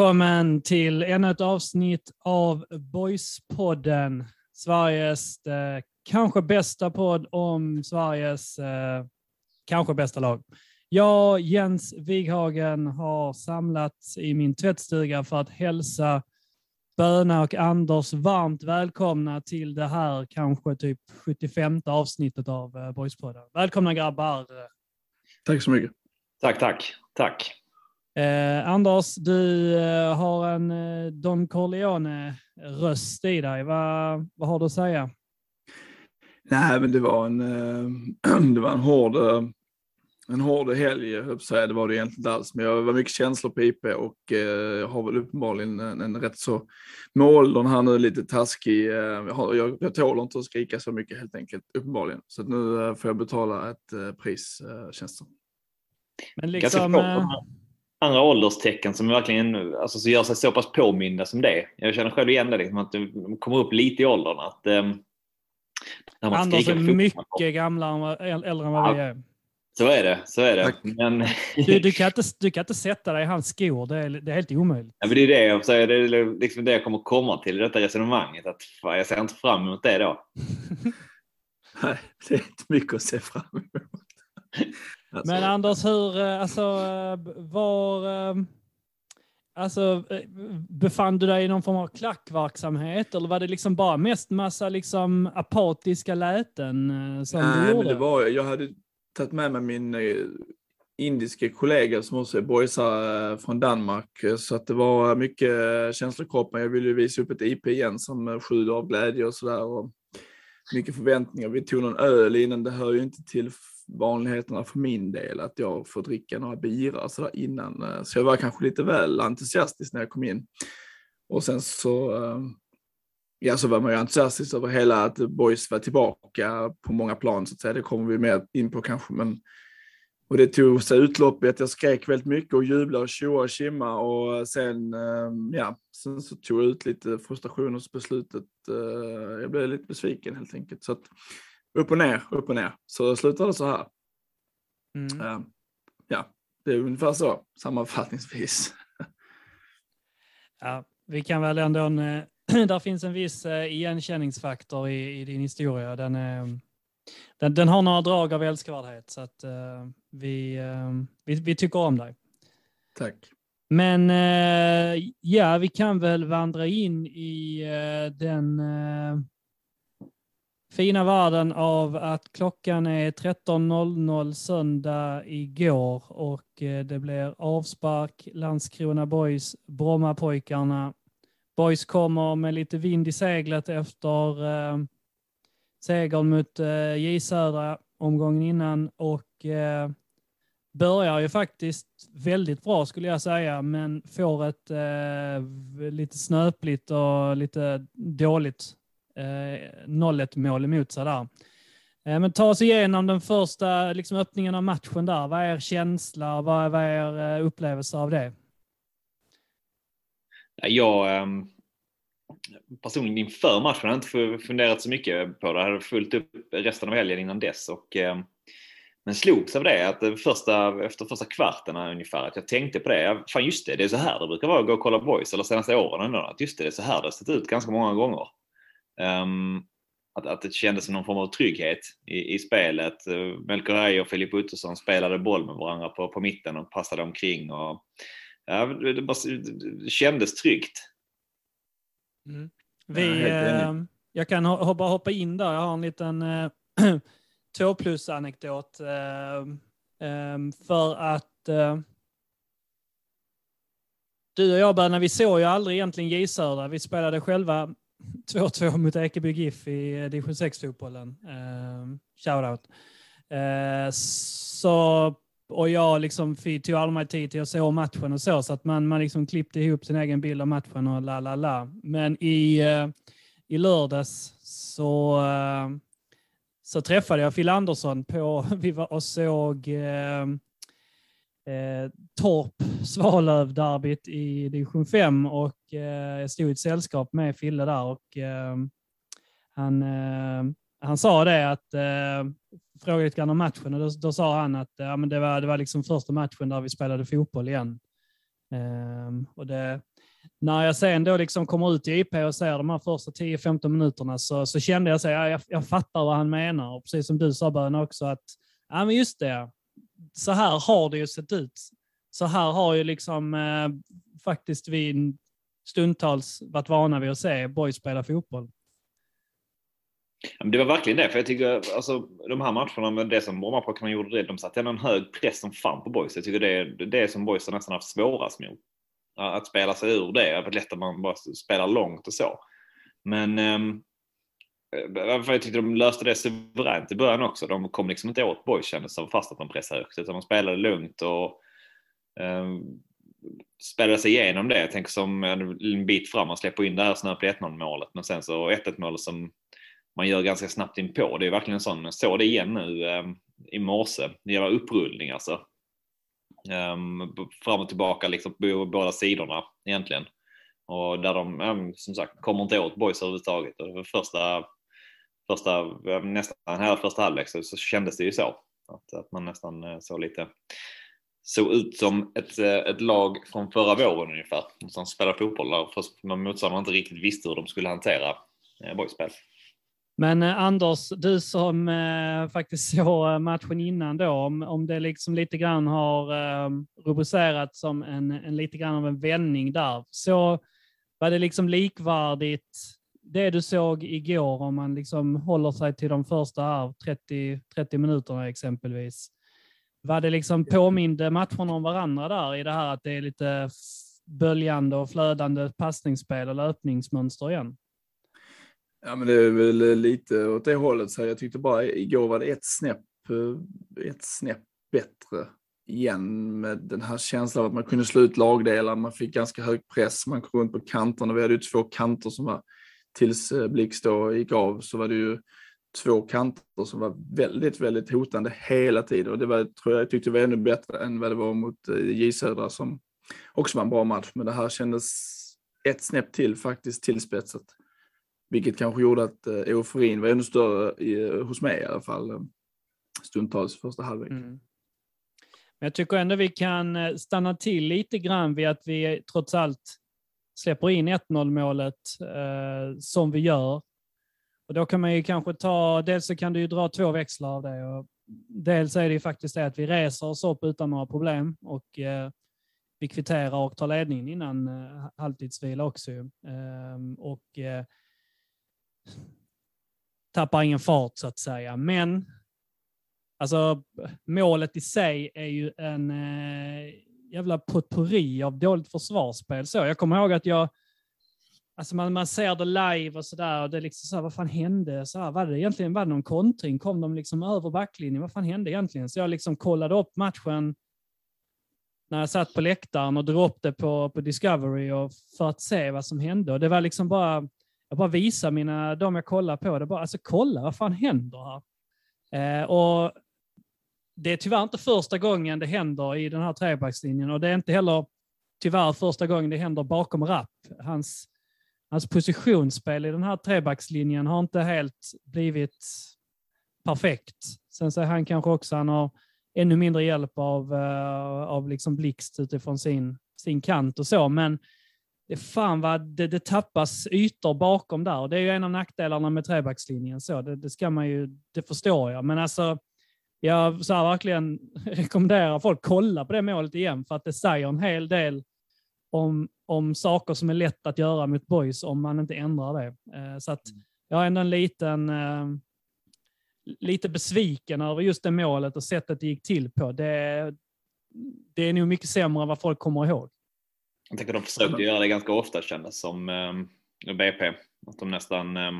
Välkommen till ännu ett avsnitt av Boyspodden. Sveriges eh, kanske bästa podd om Sveriges eh, kanske bästa lag. Jag, Jens Wighagen, har samlats i min tvättstuga för att hälsa Böna och Anders varmt välkomna till det här kanske typ 75 avsnittet av eh, Boyspodden. Välkomna grabbar! Tack så mycket. Tack, tack. Tack. Eh, Anders, du eh, har en eh, Don Corleone-röst i dig. Vad, vad har du att säga? Nej, men det var en, eh, det var en hård, en hård helg, jag. Det var det egentligen inte alls, men jag var mycket känslor på IP och eh, har väl uppenbarligen en, en rätt så, med åldern här nu, lite taskig. Eh, jag, har, jag, jag tål inte att skrika så mycket helt enkelt, uppenbarligen. Så att nu eh, får jag betala ett eh, pris, eh, känns det Men Ganska liksom, andra ålderstecken som verkligen alltså, så gör sig så pass påminda som det. Jag känner själv igen det, liksom, att de kommer upp lite i åldern. Att, um, när man Anders är mycket vad, äldre än vad vi är. Så är det. Så är det. Men, Du, du, kan inte, du kan inte sätta dig i hans skor, det är, det är helt omöjligt. ja, men det är det jag säger. Det är liksom det jag kommer komma till i detta resonemanget. Att, fan, jag ser inte fram emot det då. Nej, det är inte mycket att se fram emot. Alltså, Men Anders, hur, eh, alltså, eh, var, eh, alltså, befann du dig i någon form av klackverksamhet eller var det liksom bara mest massa liksom apatiska läten som Nej, du men gjorde? det var, jag hade tagit med mig min indiske kollega som också är boysare från Danmark. Så att det var mycket känslor i kroppen. Jag ville visa upp ett IP igen som sjuder av glädje och sådär. och Mycket förväntningar. Vi tog någon öl innan. Det hör ju inte till vanligheterna för min del att jag får dricka några bira sådär innan. Eh, så jag var kanske lite väl entusiastisk när jag kom in. Och sen så ehm, ja, så var man ju entusiastisk över hela att Boys var tillbaka på många plan så att säga. Det kommer vi mer in på kanske, men och det tog sig utlopp i att jag skrek väldigt mycket och jublade och tjoade och kimma och sen, ehm, ja, sen så tog jag ut lite frustration hos beslutet. Eh, jag blev lite besviken helt enkelt. Så att upp och ner, upp och ner. Så slutade det så här. Mm. Eh, Ja, det är ungefär så sammanfattningsvis. Ja, vi kan väl ändå, en, eh, där finns en viss eh, igenkänningsfaktor i, i din historia. Den, är, den, den har några drag av älskvärdhet så att eh, vi, eh, vi, vi tycker om dig. Tack. Men ja, vi kan väl vandra in i den fina världen av att klockan är 13.00 söndag igår och eh, det blir avspark Landskrona Boys, Brommapojkarna. Boys kommer med lite vind i seglet efter eh, segern mot eh, J Södra omgången innan och eh, börjar ju faktiskt väldigt bra skulle jag säga, men får ett eh, lite snöpligt och lite dåligt Eh, 0-1 mål emot sig där. Eh, men ta oss igenom den första liksom, öppningen av matchen där. Vad är er känsla? Vad är, vad är er upplevelse av det? Jag ehm, personligen inför matchen har jag inte funderat så mycket på det. Jag hade fullt upp resten av helgen innan dess. Och, ehm, men slogs av det att eh, första, efter första kvarten ungefär, att jag tänkte på det. Fan just det, det är så här det brukar vara att gå och kolla boys, eller senaste åren ändå. Att just det, det är så här det har sett ut ganska många gånger. Ehm, att, att det kändes som någon form av trygghet i, i spelet. Uh, Melker och Filip Ottosson spelade boll med varandra på, på mitten och passade omkring. Och, ja, det, det, bara, det kändes tryggt. Vi, Ja, helt enig. eh, jag kan ho- bara hoppa in där. Jag har en liten eh, två plus-anekdot. Eh, eh, för att eh, du och jag, Berna, vi såg ju aldrig egentligen J Södra. Vi spelade själva 2-2 mot Ekeby GIF i eh, division 6-fotbollen. Eh, shoutout. Eh, så, och jag liksom tog aldrig mig tid till att se om matchen och så, så att man, man liksom klippte ihop sin egen bild av matchen och la la la. Men i, eh, i lördags så, eh, så träffade jag Phil Andersson på, vi var och såg eh, eh Torp Svalöv-derbyt i division 5 och eh, jag stod i ett sällskap med Fille där och eh, han, eh, han sa det att, eh, frågade lite grann om matchen och då, då sa han att ja, men det, var, det var liksom första matchen där vi spelade fotboll igen. Eh, och det, när jag sen då liksom kommer ut i IP och ser de här första 10-15 minuterna så, så kände jag så ja, jag, jag fattar vad han menar. Och precis som du sa Bön också att ja, men just det, så här har det ju sett ut. Så här har ju liksom eh, faktiskt vi stundtals varit vana vid att se boys spela fotboll. Det var verkligen det, för jag tycker alltså, de här matcherna med det som Brommapojkarna gjorde, det, de satte en hög press som fan på boys. Jag tycker det är det som boys har nästan haft svårast mot. Att spela sig ur det, det är lätt att man bara spelar långt och så. Men um, jag tyckte de löste det suveränt i början också. De kom liksom inte åt boys kändes som fast att de pressade högt, utan de spelade lugnt och um, spelade sig igenom det. Jag tänker som en bit fram, man släpper in det här snabbt 1-0 målet, men sen så 1-1 målet som man gör ganska snabbt in på. Det är verkligen en sån, jag såg det igen nu ehm, i morse, det var upprullning alltså. Um, fram och tillbaka liksom på båda sidorna egentligen. Och där de, um, som sagt, kommer inte åt boys överhuvudtaget. Och första, första, nästan hela första halvlek så, så kändes det ju så. Att, att man nästan eh, såg lite, såg ut som ett, eh, ett lag från förra våren ungefär. Som spelade fotboll där först motståndarna inte riktigt visste hur de skulle hantera eh, boyspel. Men eh, Anders, du som eh, faktiskt såg matchen innan då, om, om det liksom lite grann har eh, rubricerats som en, en lite grann av en vändning där, så var det liksom likvärdigt det du såg igår om man liksom håller sig till de första 30, 30 minuterna exempelvis. Var det liksom påminde matcherna om varandra där i det här att det är lite böljande och flödande passningsspel och löpningsmönster igen? Ja, men det är väl lite åt det hållet. Så jag tyckte bara igår var det ett snäpp, eh, ett snäpp bättre igen med den här känslan av att man kunde slå ut lagdelar. Man fick ganska hög press, man kom runt på kanterna. Vi hade ju två kanter som var, tills eh, Blix då gick av, så var det ju två kanter som var väldigt, väldigt hotande hela tiden. Och det var, tror jag, jag tyckte var ännu bättre än vad det var mot eh, J Södra som också var en bra match. Men det här kändes ett snäpp till faktiskt tillspetsat. Vilket kanske gjorde att eh, euforin var ännu större i, eh, hos mig i alla fall. Stundtals första halvlek. Mm. Men jag tycker ändå vi kan stanna till lite grann vid att vi trots allt släpper in 1-0 målet eh, som vi gör. Och då kan man ju kanske ta, dels så kan du ju dra två växlar av det. Och dels är det ju faktiskt det att vi reser oss upp utan några problem och eh, vi kvitterar och tar ledningen innan eh, halvtidsvila också. Eh, och eh, tappar ingen fart så att säga. Men alltså, målet i sig är ju en eh, jävla potpurri av dåligt försvarsspel. Så jag kommer ihåg att jag, alltså man, man ser det live och sådär och det är liksom så här, vad fan hände? Så här, var det egentligen var det någon kontring? Kom de liksom över backlinjen? Vad fan hände egentligen? Så jag liksom kollade upp matchen när jag satt på läktaren och drog upp det på, på Discovery och för att se vad som hände. Och det var liksom bara jag bara visar mina, de jag kollar på, det bara, alltså kolla vad fan händer här? Eh, och det är tyvärr inte första gången det händer i den här trebackslinjen och det är inte heller tyvärr första gången det händer bakom Rapp. Hans, hans positionsspel i den här trebackslinjen har inte helt blivit perfekt. Sen så är han kanske också, han har ännu mindre hjälp av, eh, av liksom blixt utifrån sin, sin kant och så, men det, fan vad det, det tappas ytor bakom där. Och det är ju en av nackdelarna med trebackslinjen. Så det, det, ska man ju, det förstår jag. Men alltså, jag så verkligen rekommenderar folk kolla på det målet igen, för att det säger en hel del om, om saker som är lätt att göra mot boys om man inte ändrar det. Eh, så att mm. jag är ändå en liten, eh, lite besviken över just det målet och sättet det gick till på. Det, det är nog mycket sämre än vad folk kommer ihåg. Jag tänker de försökte göra det ganska ofta kändes som eh, BP. Att de nästan, eh,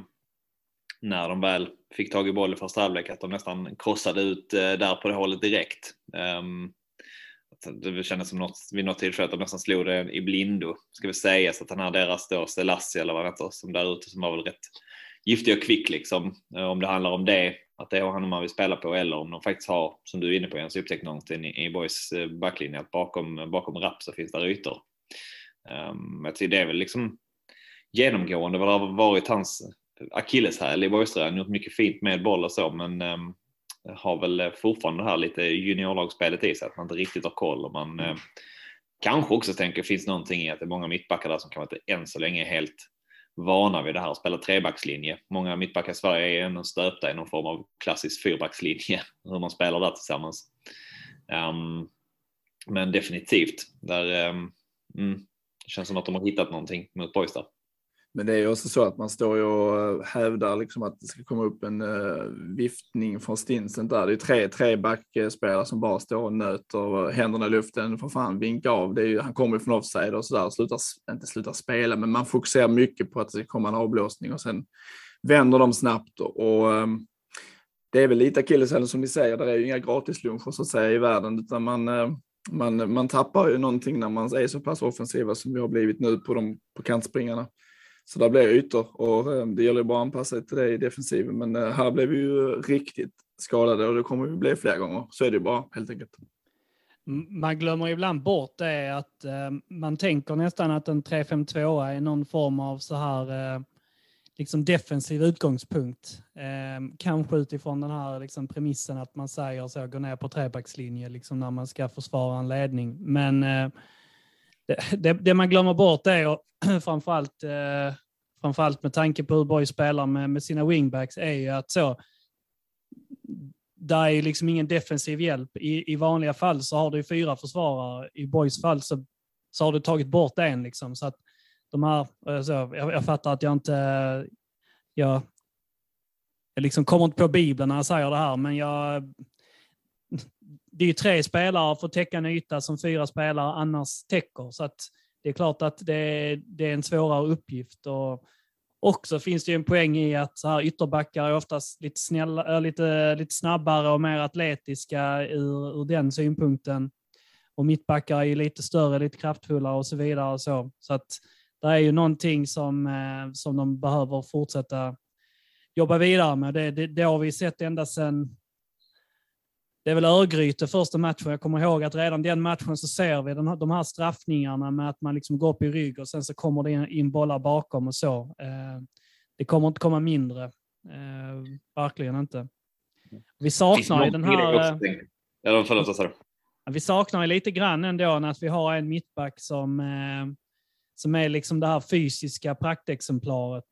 när de väl fick tag i boll i första halvlek, att de nästan krossade ut eh, där på det hållet direkt att det kändes som något, vid något tillfälle att de nästan slog det i blindo. Ska vi säga så att den här deras då, Selassie eller vad han heter, som där ute som var väl rätt giftig och kvick liksom. Eh, om det handlar om det, att det är han man vill spela på eller om de faktiskt har, som du är inne på Jens, upptäckt någonting i, i Boys eh, backlinje att bakom, bakom Rapp så finns där ytor. Um, jag tycker det är väl liksom genomgående vad det har varit hans akilleshäl i Boys-tröjan. gjort mycket fint med boll och så, men um, har väl fortfarande det här lite juniorlagsspelet i sig, att man inte riktigt har koll. Och man uh, kanske också tänker, finns någonting i att det är många mittbackar där som kan vara än så länge helt vana vid det här, att spela trebackslinje. Många mittbackar i Sverige är ändå stöpta i någon form av klassisk fyrbackslinje, hur man spelar där tillsammans. Um, men definitivt, där um, mm, det känns som att de har hittat någonting mot Boys där. Men det är också så att man står ju och eh, hävdar liksom att det ska komma upp en uh, viftning från Stinsen där. Det är tre, tre backspelare som bara står och nöter eh, händerna i luften, får fan vinka av. Det är ju, han kommer ju från offside och sådär, slutar, inte slutar spela, men man fokuserar mycket på att det ska komma en avblåsning och sen vänder de snabbt och, och um, det är väl lite akilleshälen som ni säger, det är ju inga gratisluncher så att säga i världen, utan man, uh, man, man tappar ju någonting när man är så pass offensiva som vi har blivit nu på, de, på kantspringarna. Så där blir ytor och eh, det gäller bara att anpassa sig till det i defensiven. Men eh, här blev vi ju riktigt skadade och det kommer vi bli fler gånger. Så är det ju bara helt enkelt. Man glömmer ibland bort det att eh, man tänker nästan att en 3-5-2 är någon form av så här liksom defensiv utgångspunkt. kanske utifrån den här liksom premissen att man säger så, gå ner på trebackslinje liksom när man ska försvara en ledning. Men det, det, man glömmer bort är, och framförallt, eh, framförallt med tanke på hur Borg spelar med, med sina wingbacks, är ju att så, där är liksom ingen defensiv hjälp. I, I vanliga fall så har du fyra försvarare. I Borgs fall så, så har du tagit bort en. Liksom, så att de här, så, jag, jag fattar att jag inte... Jag, jag liksom kommer inte på Bibeln när jag säger det här, men jag, det är ju tre spelare för att täcka en yta som fyra spelare annars täcker. Så att det är klart att det, det är en svårare uppgift. Och också finns det ju en poäng i att så här, ytterbackar är oftast lite, snälla, eh, lite, lite snabbare och mer atletiska ur, ur den synpunkten. Och mittbackar är ju lite större, lite kraftfullare och så vidare. Och så så att det är ju någonting som, eh, som de behöver fortsätta jobba vidare med. Det, det, det har vi sett ända sedan det är väl Örgryte första matchen. Jag kommer ihåg att redan den matchen så ser vi de här straffningarna med att man liksom går upp i rygg och sen så kommer det in bollar bakom och så. Eh, det kommer inte komma mindre. Eh, verkligen inte. Vi saknar ju den här... Ja, förlåt, vad? Vi saknar ju lite grann ändå att vi har en mittback som, eh, som är liksom det här fysiska praktexemplaret.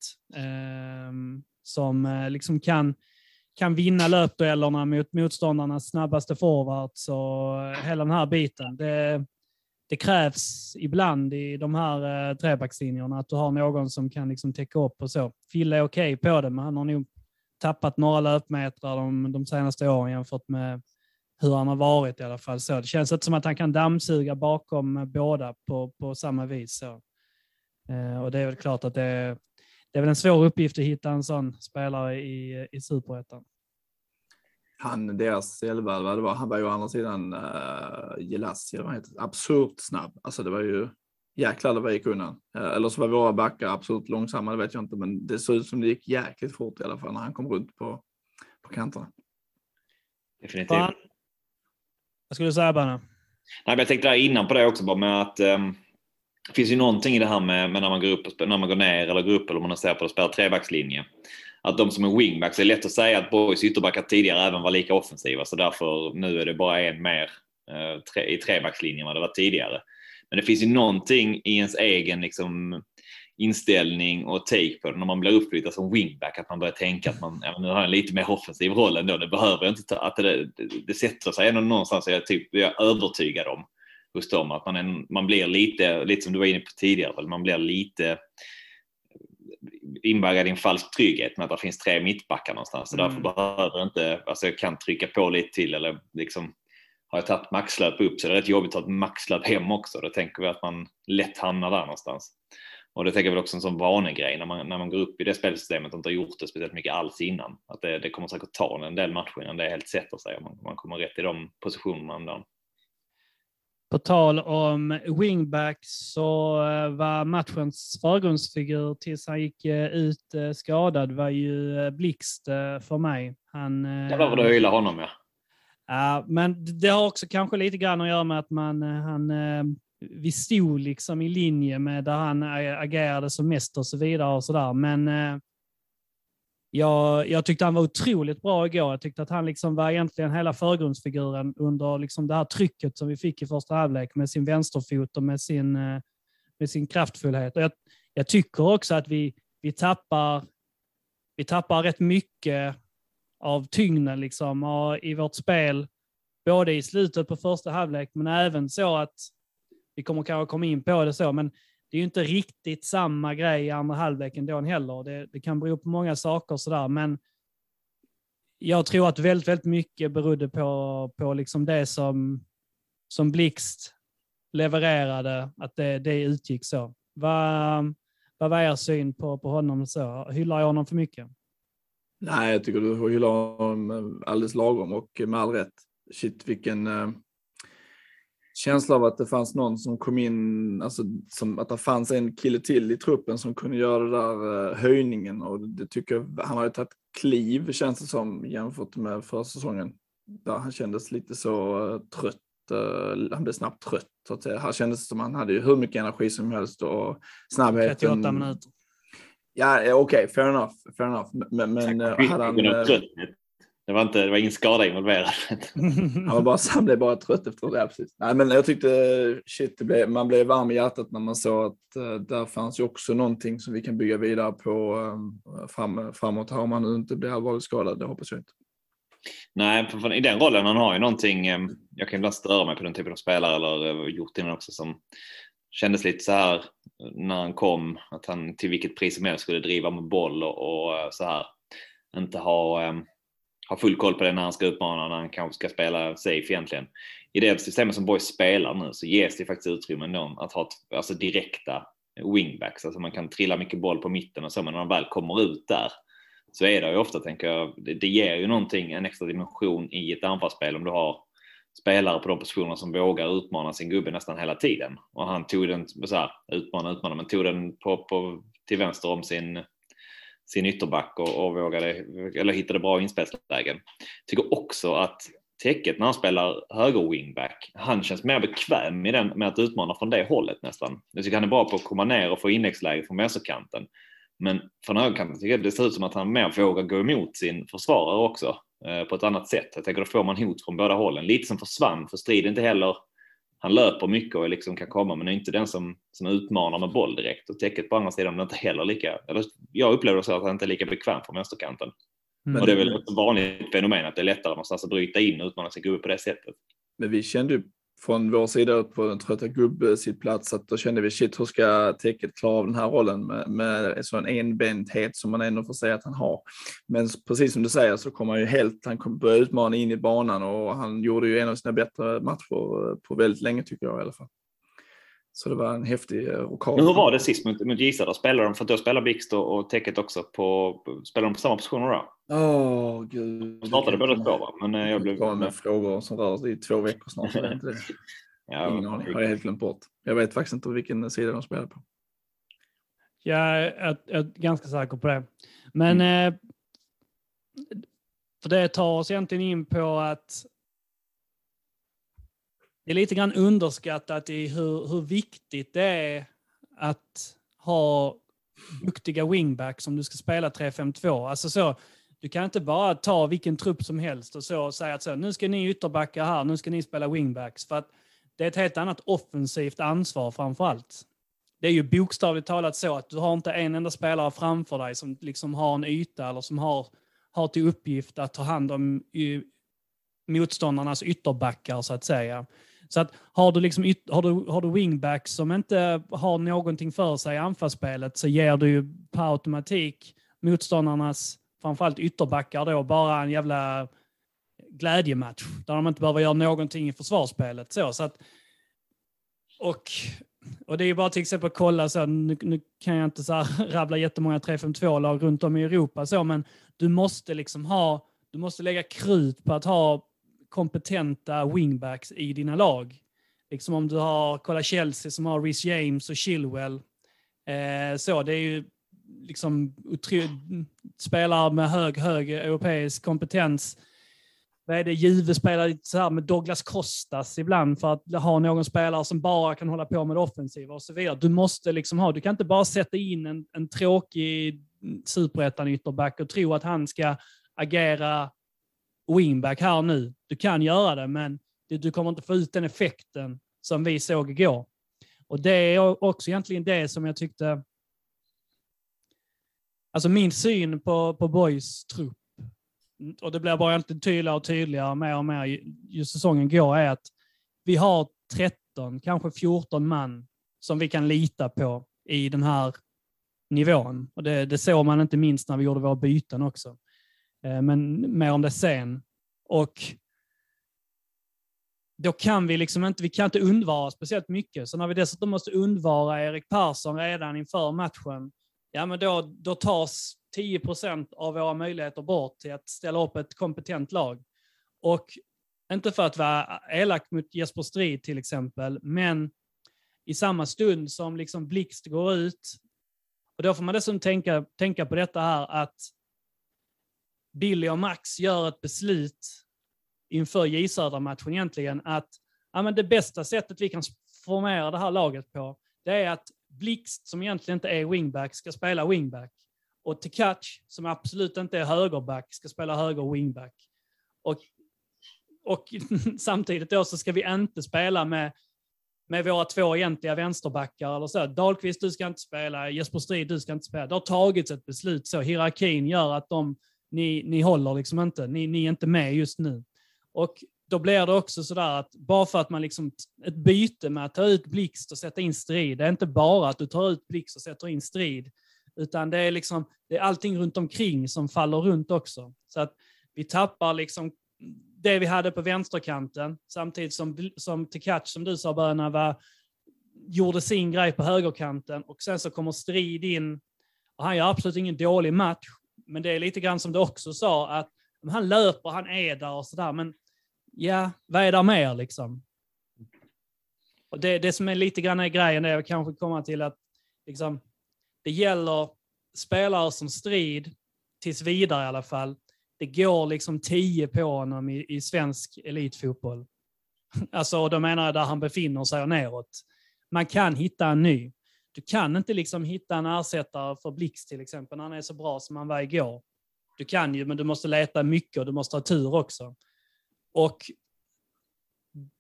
Som liksom kan kan vinna löpduellerna mot motståndarnas snabbaste forwards och eh, hela den här biten. Det, det krävs ibland i de här eh, trebackslinjerna att du har någon som kan liksom täcka upp och så. Fille är okej okay på det, men han har nog tappat några löpmetrar de, de senaste åren jämfört med hur han har varit i alla fall. Så det känns inte som att han kan dammsuga bakom båda på, på samma vis. Så. Eh, och det är väl klart att det, det är väl en svår uppgift att hitta en sån spelare i, i superettan. Han, deras elva, det var, han var ju å andra sidan uh, Gelassi, vad heter absurt snabb. Alltså det var ju jäklar det var gick undan. Uh, eller så var våra backar absolut långsamma, det vet jag inte, men det såg ut som det gick jäkligt fort i alla fall när han kom runt på, på kanterna. Definitivt. Vad skulle du säga Banne? Nej, men jag tänkte där innan på det också bara med att um, det finns ju någonting i det här med, med, när man går upp och, när man går ner eller går upp eller man ser på och spelar trebackslinje. Att de som är wingbacks, det är lätt att säga att Borgs ytterbackar tidigare även var lika offensiva så därför nu är det bara en mer eh, tre, i trebackslinjen än vad det var tidigare. Men det finns ju någonting i ens egen liksom, inställning och take på det när man blir uppflyttad som wingback, att man börjar tänka att man ja, nu har en lite mer offensiv roll ändå. Det behöver jag inte ta, att det, det, det sätter sig ändå någonstans, jag, typ, jag är övertygad om hos dem. Att man, är, man blir lite, lite som du var inne på tidigare, man blir lite invaggad i en falsk trygghet med att det finns tre mittbackar någonstans. Så mm. därför behöver inte, alltså jag kan trycka på lite till eller liksom har jag tagit maxlöp upp så är det rätt jobbigt att ta ett maxlöp hem också. Då tänker vi att man lätt hamnar där någonstans. Och det tänker jag väl också en sån vanegrej när man, när man går upp i det spelsystemet och inte har gjort det speciellt mycket alls innan. Att det, det kommer säkert ta en del matcher innan det helt sätter sig och man, man kommer rätt i de positionerna dagen. På tal om wingbacks så eh, var matchens förgrundsfigur tills han gick eh, ut eh, skadad var ju Blixt för mig. Han, det var vad du gillar honom ja. Ja, men det har också kanske lite grann att göra med att man, han, vi stod liksom i linje med där han agerade som mest och så vidare och så där. Men jag, jag tyckte han var otroligt bra igår. Jag tyckte att han liksom var egentligen hela förgrundsfiguren under liksom det här trycket som vi fick i första halvlek med sin vänsterfot och med sin, eh, med sin kraftfullhet. Och jag, jag tycker också att vi, vi, tappar, vi tappar rätt mycket av tyngden liksom, i vårt spel. Både i slutet på första halvlek, men även så att vi kommer kanske komma in på det så, men det är ju inte riktigt samma grej i andra halvlek ändå heller. Det, det kan bero på många saker sådär, men jag tror att väldigt, väldigt mycket berodde på, på liksom det som, som Blixt levererade, att det, det utgick så. Vad, vad var er syn på, på honom? Så? Hyllar jag honom för mycket? Nej, jag tycker du hyllar honom alldeles lagom och med all rätt. Shit, vilken, eh, känsla av att det fanns någon som kom in, alltså som att det fanns en kille till i truppen som kunde göra den där uh, höjningen och det tycker jag, han har ju tagit kliv känns det som jämfört med förra säsongen. Där han kändes lite så uh, trött, uh, han blev snabbt trött så att säga. Här kändes det som han hade ju hur mycket energi som helst och snabbheten. 38 minuter. Ja, okej, okay, fair enough. Fair enough. Men, men hade han... Det var, inte, det var ingen skada involverad. han, var bara, han blev bara trött efter det. Precis. Nej, men jag tyckte shit, blev, man blev varm i hjärtat när man såg att uh, där fanns ju också någonting som vi kan bygga vidare på uh, fram, framåt här om han nu inte blir allvarligt skadad. Det hoppas jag inte. Nej, för, för, i den rollen han har ju någonting. Um, jag kan ibland störa mig på den typen av spelare eller uh, gjort innan också som kändes lite så här när han kom att han till vilket pris som helst skulle driva med boll och, och så här inte ha um, har full koll på det när han ska utmana, när han kanske ska spela safe egentligen. I det systemet som Boys spelar nu så ges det faktiskt utrymme ändå att ha alltså direkta wingbacks, alltså man kan trilla mycket boll på mitten och så, men när man väl kommer ut där så är det ju ofta, tänker jag, det, det ger ju någonting, en extra dimension i ett anfallsspel om du har spelare på de positionerna som vågar utmana sin gubbe nästan hela tiden. Och han tog den, så här, utmana, utmana, men tog den på, på, till vänster om sin sin ytterback och, och vågade, eller hittade bra inspelslägen. Tycker också att täcket när han spelar höger wingback, han känns mer bekväm i den, med att utmana från det hållet nästan. Jag tycker han är bra på att komma ner och få inläggsläge från vänsterkanten. Men från högerkanten tycker jag det ser ut som att han mer vågar gå emot sin försvarare också eh, på ett annat sätt. Jag tänker då får man hot från båda hållen. Lite som försvann, för strid inte heller han löper mycket och liksom kan komma men är inte den som, som utmanar med boll direkt. Och täcket på andra sidan är inte heller lika, eller jag upplever så att han inte är lika bekväm på vänsterkanten. Mm. Och det är väl ett vanligt fenomen att det är lättare någonstans att bryta in och utmana sin gubbe på det sättet. Men vi kände ju från vår sida på den trötta gubbsittplats att då kände vi shit, hur ska täcket klara av den här rollen med, med en sån enbenthet som man ändå får säga att han har. Men precis som du säger så kom han ju helt, han började utmana in i banan och han gjorde ju en av sina bättre matcher på väldigt länge tycker jag i alla fall. Så det var en häftig rockad. Men hur var det sist mot, mot Gisa? Då spelade de, för då spelar Bixt och, och Täcket också på, spelar de på samma positioner då? Åh oh, gud. De startade båda två va? Men eh, jag blev... Jag med frågor som rör sig i två veckor snart. Så det inte det. ja, Ingen aning, har jag helt glömt bort. Jag vet faktiskt inte vilken sida de spelar på. Jag är, jag är ganska säker på det. Men mm. eh, för det tar oss egentligen in på att det är lite grann underskattat i hur, hur viktigt det är att ha duktiga wingbacks om du ska spela 3-5-2. Alltså så, du kan inte bara ta vilken trupp som helst och så och säga att så, nu ska ni ytterbacka här, nu ska ni spela wingbacks. För att det är ett helt annat offensivt ansvar framför allt. Det är ju bokstavligt talat så att du har inte en enda spelare framför dig som liksom har en yta eller som har, har till uppgift att ta hand om eh, motståndarnas ytterbackar så att säga. Så att har du, liksom, har du, har du wingbacks som inte har någonting för sig i anfallsspelet så ger du ju per automatik motståndarnas, framförallt ytterbackar då, bara en jävla glädjematch där de inte behöver göra någonting i försvarsspelet. Så, så att, och, och det är ju bara till exempel att kolla, så, nu, nu kan jag inte så här rabbla jättemånga 3-5-2-lag runt om i Europa, så, men du måste liksom ha, du måste lägga krut på att ha kompetenta wingbacks i dina lag. Liksom om du har, kolla Chelsea som har Rhys James och Chilwell. Eh, så, det är ju liksom spelare med hög, hög europeisk kompetens. Vad är det, Juve spelar lite så här med Douglas Costas ibland för att ha någon spelare som bara kan hålla på med det offensiva och så vidare. Du måste liksom ha, du kan inte bara sätta in en, en tråkig superettan ytterback och tro att han ska agera wingback här nu. Du kan göra det, men du kommer inte få ut den effekten som vi såg igår. Och det är också egentligen det som jag tyckte... Alltså min syn på, på Boys trupp, och det blir bara egentligen tydligare och tydligare mer och mer ju säsongen går, är att vi har 13, kanske 14 man som vi kan lita på i den här nivån. Och det, det såg man inte minst när vi gjorde våra byten också. Eh, men mer om det sen. Och då kan vi liksom inte, vi kan inte undvara speciellt mycket. Så när vi dessutom måste undvara Erik Persson redan inför matchen, ja men då, då tas 10 procent av våra möjligheter bort till att ställa upp ett kompetent lag. Och inte för att vara elak mot Jesper Strid till exempel, men i samma stund som liksom Blixt går ut, och då får man dessutom tänka, tänka på detta här att Billy och Max gör ett beslut inför J Södra-matchen egentligen att ja, men det bästa sättet vi kan formera det här laget på, det är att Blixt, som egentligen inte är wingback, ska spela wingback. Och Tkach som absolut inte är högerback, ska spela höger wingback. Och, och samtidigt då så ska vi inte spela med, med våra två egentliga vänsterbackar eller så. Dahlqvist, du ska inte spela. Jesper Strid, du ska inte spela. Det har tagits ett beslut så. Hierarkin gör att de, ni, ni håller liksom inte. Ni, ni är inte med just nu. Och då blir det också sådär att bara för att man liksom, ett byte med att ta ut blixt och sätta in strid, det är inte bara att du tar ut blixt och sätter in strid, utan det är liksom, det är allting runt omkring som faller runt också. Så att vi tappar liksom det vi hade på vänsterkanten, samtidigt som, som Tekac, som du sa Böna, var, gjorde sin grej på högerkanten och sen så kommer strid in och han gör absolut ingen dålig match, men det är lite grann som du också sa, att han löper, han är där och sådär, men ja, vad är där mer liksom? Och det, det som är lite grann är grejen är att kanske komma till att liksom, det gäller spelare som strid, tills vidare i alla fall. Det går liksom tio på honom i, i svensk elitfotboll. Alltså, då menar jag där han befinner sig och neråt. Man kan hitta en ny. Du kan inte liksom hitta en ersättare för Blixt till exempel, när han är så bra som han var igår. Du kan ju, men du måste leta mycket och du måste ha tur också. Och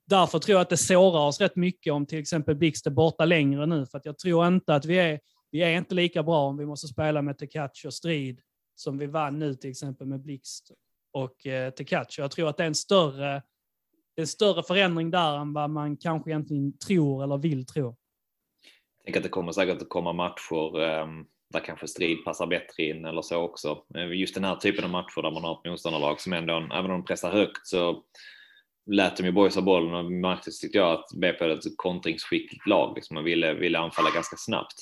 därför tror jag att det sårar oss rätt mycket om till exempel Blixt är borta längre nu, för att jag tror inte att vi är, vi är inte lika bra om vi måste spela med Tekac och Strid som vi vann nu till exempel med Blixt och eh, Tekac. Jag tror att det är en större, en större förändring där än vad man kanske egentligen tror eller vill tro. Jag tänker att det kommer säkert att komma matcher ehm, där kanske strid passar bättre in eller så också. Eh, just den här typen av matcher där man har ett motståndarlag som ändå, även om de pressar högt så lät de ju boysa bollen och märkte, tyckte jag att BP hade ett kontringsskickligt lag. Liksom man ville, ville anfalla ganska snabbt.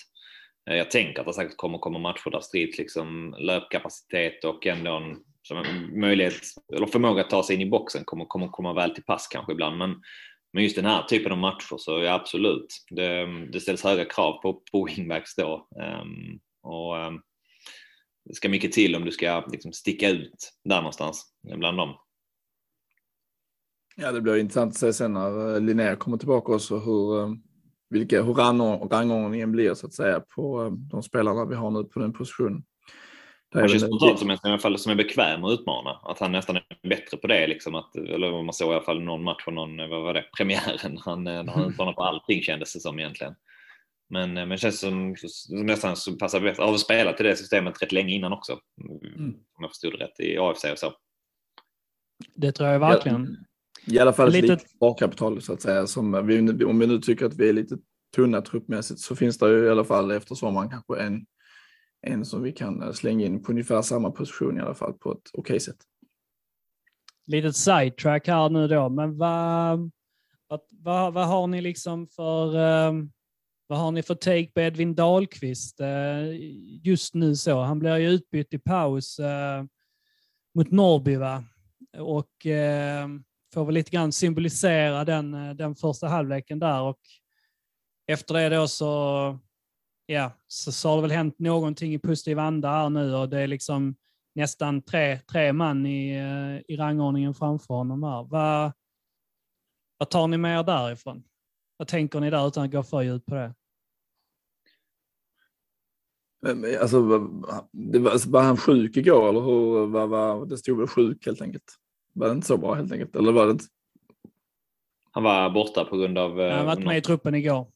Eh, jag tänker att det säkert kommer komma matcher där strid liksom löpkapacitet och ändå en, som en möjlighet eller förmåga att ta sig in i boxen kommer, kommer komma väl till pass kanske ibland. Men, men just den här typen av matcher så ja, absolut, det, det ställs höga krav på, på wingbacks då. Um, och um, det ska mycket till om du ska liksom, sticka ut där någonstans bland dem. Ja, det blir intressant att se sen när eh, Linnér kommer tillbaka också hur, eh, vilka, hur rangordningen blir så att säga på de spelarna vi har nu på den positionen. Känns spontant som en fall, som är bekväm att utmana. Att han nästan är bättre på det. Liksom, att, eller man såg i alla fall någon match och någon, vad var det, premiären. Han, han utmanade på allting kändes det som egentligen. Men, men det känns som, som nästan så passar bättre. Har spelat i det systemet rätt länge innan också. Mm. Om jag förstod det rätt i AFC och så. Det tror jag verkligen. I alla fall ett litet sparkapital så att säga. Som vi, om vi nu tycker att vi är lite tunna truppmässigt så finns det ju i alla fall efter sommaren kanske en, en som vi kan slänga in på ungefär samma position i alla fall på ett okej okay sätt. Litet sidetrack här nu då, men vad, vad, vad har ni liksom för ehm, vad har ni för take på Edvin Dahlqvist eh, just nu så? Han blir ju utbytt i paus eh, mot Norrby va? och ehm, får väl lite grann symbolisera den, eh, den första halvleken där och efter det då så, ja, så, så har det väl hänt någonting i positiv anda här nu och det är liksom nästan tre, tre man i, i rangordningen framför honom här. Vad, vad tar ni med er därifrån? Vad tänker ni där utan att gå för djupt på det? Alltså, var- det var, alltså, var han sjuk igår eller hur? Var, var, det stod väl sjuk helt enkelt. Var det inte så bra helt enkelt? Eller var det inte? Han var borta på grund av... eh, Han har varit med i truppen igår.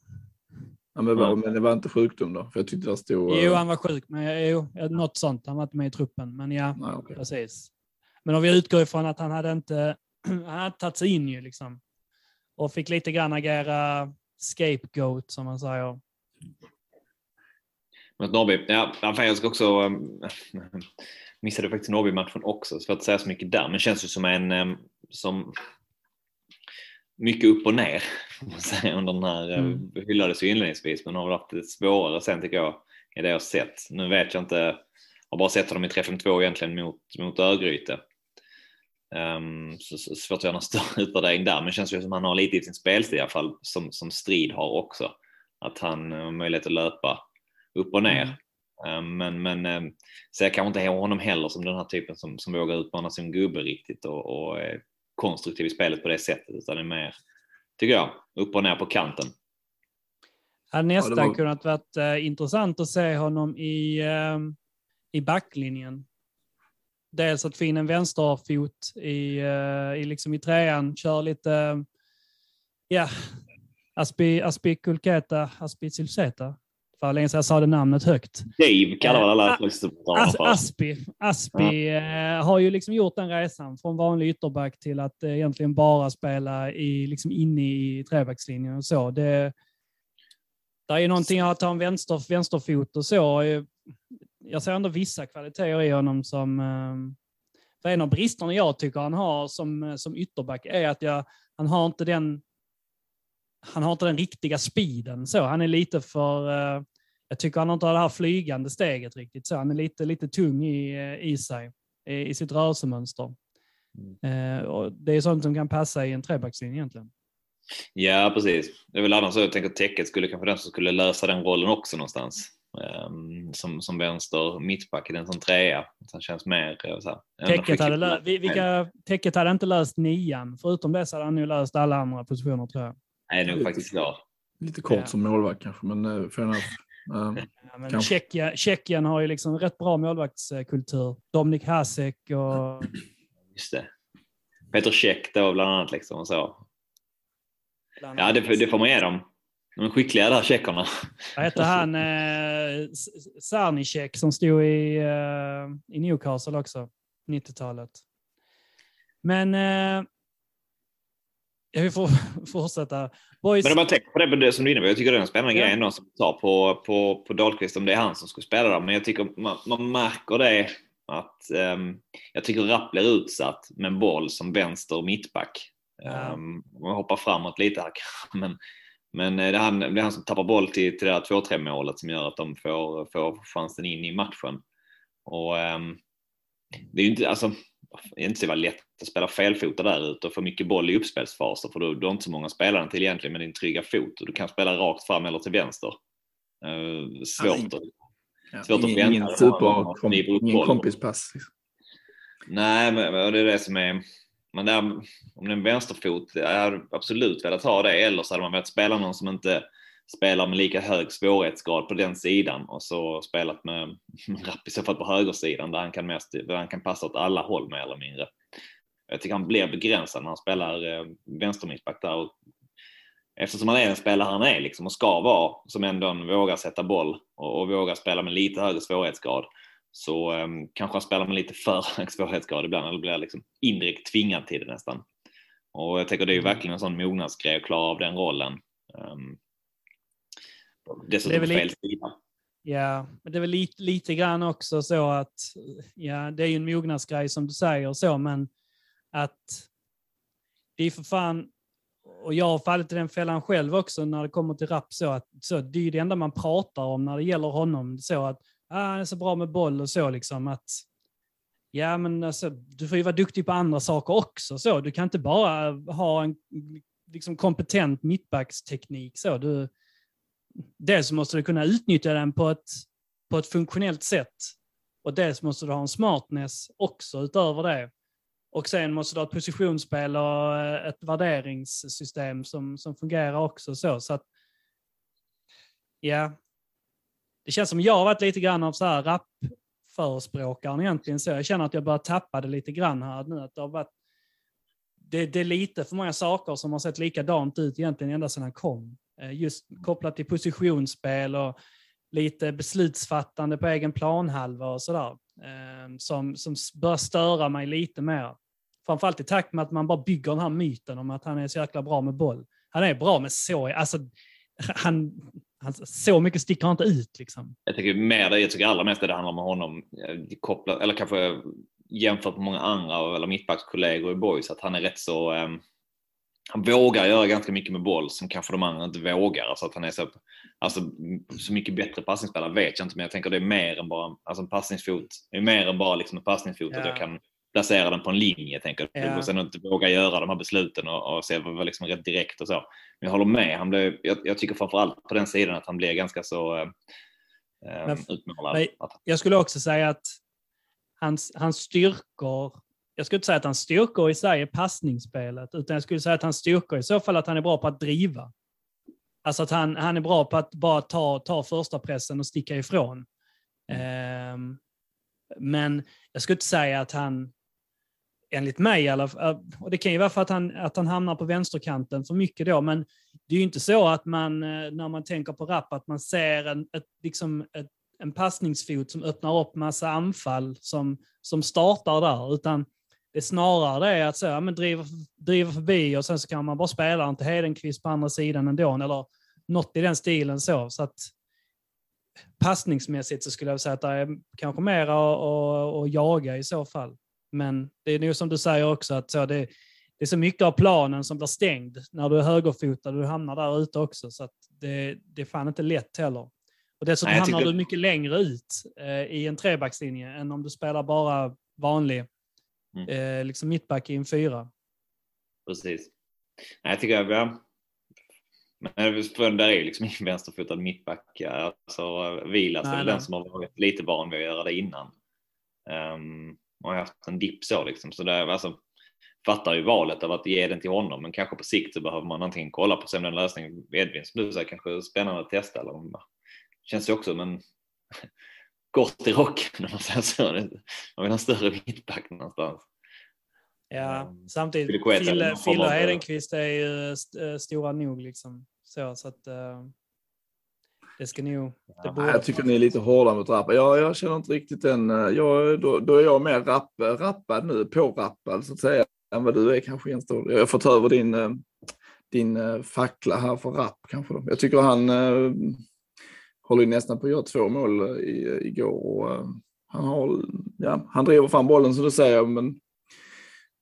Ja, men, var, Ja. men det var inte sjukdom då? För jag tyckte det stod... Jo, eh, han var sjuk, men jo, något sånt. Han var inte med i truppen, men ja, nej, okej. precis. Men om vi utgår ifrån att han hade inte han hade tagit sig in ju liksom. Och fick lite grann agera scapegoat som man säger. Mot Norrby. Ja, jag ska också... Um, missade faktiskt Norrby-matchen också, så för att säga så mycket där. Men känns ju som en... Um, som mycket upp och ner, säga, under den här. Mm. Mm. Hyllades ju inledningsvis, men har väl haft det svårare sen tycker jag, i det jag sett. Nu vet jag inte, har bara sett honom i 3-5-2 egentligen mot, mot Örgryte. Um, så, så svårt att göra någon större utvärdering där, men det känns ju som han har lite i sin spelstil i alla fall, som, som Strid har också. Att han har möjlighet att löpa upp och ner. Um, men men um, så jag kanske inte har honom heller som den här typen som, som vågar utmana sin gubbe riktigt och, och är konstruktiv i spelet på det sättet, utan är mer, tycker jag, upp och ner på kanten. Hade nästan var- kunnat varit eh, intressant att se honom i, eh, i backlinjen. Dels att få in en vänsterfot i, eh, i, liksom i trean, kör lite, ja, Aspi, Aspi Kulketa, Aspi Silseta. För länge sedan jag sa det namnet högt. Dave kallar väl alla As, för. Aspi, Aspi eh, har ju liksom gjort den resan från vanlig ytterback till att eh, egentligen bara spela i, liksom inne i trebackslinjen och så. Det, det är ju någonting att ha en vänster, vänsterfot och så. Eh, Jag ser ändå vissa kvaliteter i honom som... eh, För en av bristerna jag tycker han har som, eh, som ytterback är att jag, han har inte den han har inte den riktiga speeden. Så. Han är lite för... eh, jag tycker han har inte det här flygande steget riktigt. Så han är lite, lite tung i, eh, i sig, i, i sitt rörelsemönster. Eh, och det är sånt som kan passa i en trebackslinje egentligen. Ja, precis. Det är väl annars så jag tänker att täcket skulle kanske den som skulle lösa den rollen också någonstans. Um, som, som vänster mittback i den som trea. Han känns mer eh, så här, Täcket hade, lö- vi- vilka, täcket hade inte löst nian. Förutom det så hade han nu löst alla andra positioner tror jag. Nej, nog faktiskt klar. Lite kort Ja. som målvakt kanske, men uh, fair enough. Eh, Ja. Tjeckien, Tjeckien har ju liksom rätt bra målvaktskultur. Dominik Hasek och... Just det. Peter Käck då bland annat liksom och så. bland Ja, det, annat. det får man ge dem. De är skickliga där tjeckerna. Vad hette han? Eh, Sarnicek som stod i, eh, i Newcastle också, 90-talet. Men eh, vi får fortsätta. Boys, Men om man tänker på det, det som du är inne på, jag tycker det är en spännande Ja. grej ändå som tar på, på, på Dahlqvist om det är han som skulle spela där. Men jag tycker man, man märker det att ehm, jag tycker Rapp blir utsatt med en boll som vänster och mittback. Um, man hoppar framåt lite här men, men eh, det är, han, det är han som tappar boll till, till det här 2-3 målet som gör att de får, får chansen in i matchen. Och ehm, det är ju inte, alltså, inte så jävla lätt att spela felfotad där ute och få mycket boll i uppspelsfaser för du, du har inte så många spelare till egentligen med din trygga fot och du kan spela rakt fram eller till vänster. Uh, svårt. att- ja, Svårt att ingen, vänta. ingen, Man- super, kom, ingen kompispass. Liksom. Nej, men men det är det som är... Men där, om det är en vänsterfot, jag hade absolut velat ha det. Eller så hade man velat spela någon som inte spelar med lika hög svårighetsgrad på den sidan och så spelat med Rapp i så fall på högersidan där han kan, mest, där han kan passa åt alla håll mer eller mindre. Jag tycker han blir begränsad när han spelar eh, vänstermittback där. Och eftersom han är den spelare han är liksom, och ska vara, som ändå vågar sätta boll och, och vågar spela med lite högre svårighetsgrad, så um, kanske han spelar med lite för hög svårighetsgrad ibland eller blir liksom indirekt tvingad till det nästan. Och jag tänker det är ju verkligen en sån mognadsgrej att klara av den rollen. Um, Det är dessutom väl fel sida. Ja, men det är väl lite, lite grann också så att, ja, det är ju en mognadsgrej som du säger och så, men att det är för fan, och jag har fallit i den fällan själv också när det kommer till rap så att så, det är ju det enda man pratar om när det gäller honom, så att ah, han är så bra med boll och så liksom att Ja, men alltså, du får ju vara duktig på andra saker också. Så. Du kan inte bara ha en liksom, kompetent mittbacksteknik. Så. Du, dels måste du kunna utnyttja den på ett, på ett funktionellt sätt. Och dels måste du ha en smartness också utöver det. Och sen måste du ha ett positionsspel och eh, ett värderingssystem som, som fungerar också. Så, så att, ja. det känns som jag har varit lite grann av så här rap-förespråkaren egentligen. Så jag känner att jag börjar tappa det lite grann här nu. Att det, har varit, det, det är lite för många saker som har sett likadant ut egentligen ända sedan han kom. Eh, just kopplat till positionsspel och lite beslutsfattande på egen planhalva och sådär. Ehm, som, som börjar störa mig lite mer. Framförallt i takt med att man bara bygger den här myten om att han är så jäkla bra med boll. Han är bra med så, alltså han, han, så mycket sticker han inte ut. Liksom. Jag tycker mer jag tycker allra mest det handlar om honom, eh, kopplat, eller kanske jämfört med många andra eller mittbackskollegor i boys att han är rätt så um, han vågar göra ganska mycket med boll som kanske de andra inte vågar. Alltså att han är så, alltså, så mycket bättre passningsspelare vet jag inte, men jag tänker det är mer än bara alltså en passningsfot. Det är mer än bara liksom en passningsfot ja. att jag kan placera den på en linje, tänker jag. Och sen inte våga göra de här besluten och, och se vad liksom rätt direkt och så. Men jag håller med. Han blev, jag, jag tycker framförallt på den sidan att han blir ganska så äh, men, utmålad. Men, jag skulle också säga att hans, hans styrkor, jag skulle inte säga att hans styrkor i sig är passningsspelet, utan jag skulle säga att hans styrkor i så fall att han är bra på att driva. Alltså att han, han är bra på att bara ta, ta första pressen och sticka ifrån. Mm. Eh, men jag skulle inte säga att han, enligt mig i alla fall, eh, och det kan ju vara för att han, att han hamnar på vänsterkanten för mycket då, men det är ju inte så att man, eh, när man tänker på Rapp, att man ser en, ett, liksom ett, en passningsfot som öppnar upp massa anfall som, som startar där, utan det är snarare det att så, ja, men driva, driva förbi och sen så kan man bara spela till Hedenqvist på andra sidan ändå, eller något i den stilen så. så att Passningsmässigt så skulle jag säga att det är kanske mer att jaga i så fall. Men det är nog som du säger också att så det, det är så mycket av planen som blir stängd när du är högerfotad och du hamnar där ute också. Så det, det är fan inte lätt heller. Och dessutom Nej, hamnar tycker... du mycket längre ut eh, i en trebackslinje än om du spelar bara vanlig mm. eh, liksom mittback i en fyra. Precis. Nej, jag tycker att men för där är liksom ingen vänsterfotad mittback. Alltså, Vilas är den som har varit lite van vid att göra det innan. Um, och har haft en dipp så liksom. Så där, alltså, fattar ju valet av att ge den till honom, men kanske på sikt så behöver man antingen kolla på sig den lösning Edvin som du säger, kanske spännande att testa. Eller, känns ju också, men kort i rocken om man säger så. Man vill ha en större mittback någonstans. Ja, um, samtidigt, Fille, Fille och Hedenqvist är ju st stora nog liksom. Så, så att uh, det ska nog... Det borde... Jag tycker ni är lite hårda mot rappar. Jag, jag känner inte riktigt den... Eh, jag, då, då är jag mer rapp, rappad nu, pårappad så att säga, än vad du är kanske Jens. Jag har fått över din, eh, din fackla här för rapp kanske. Jag tycker han uh, håller nästan på att göra två mål i, igår. Och, eh, han, har, ja, han driver fram bollen som du säger, men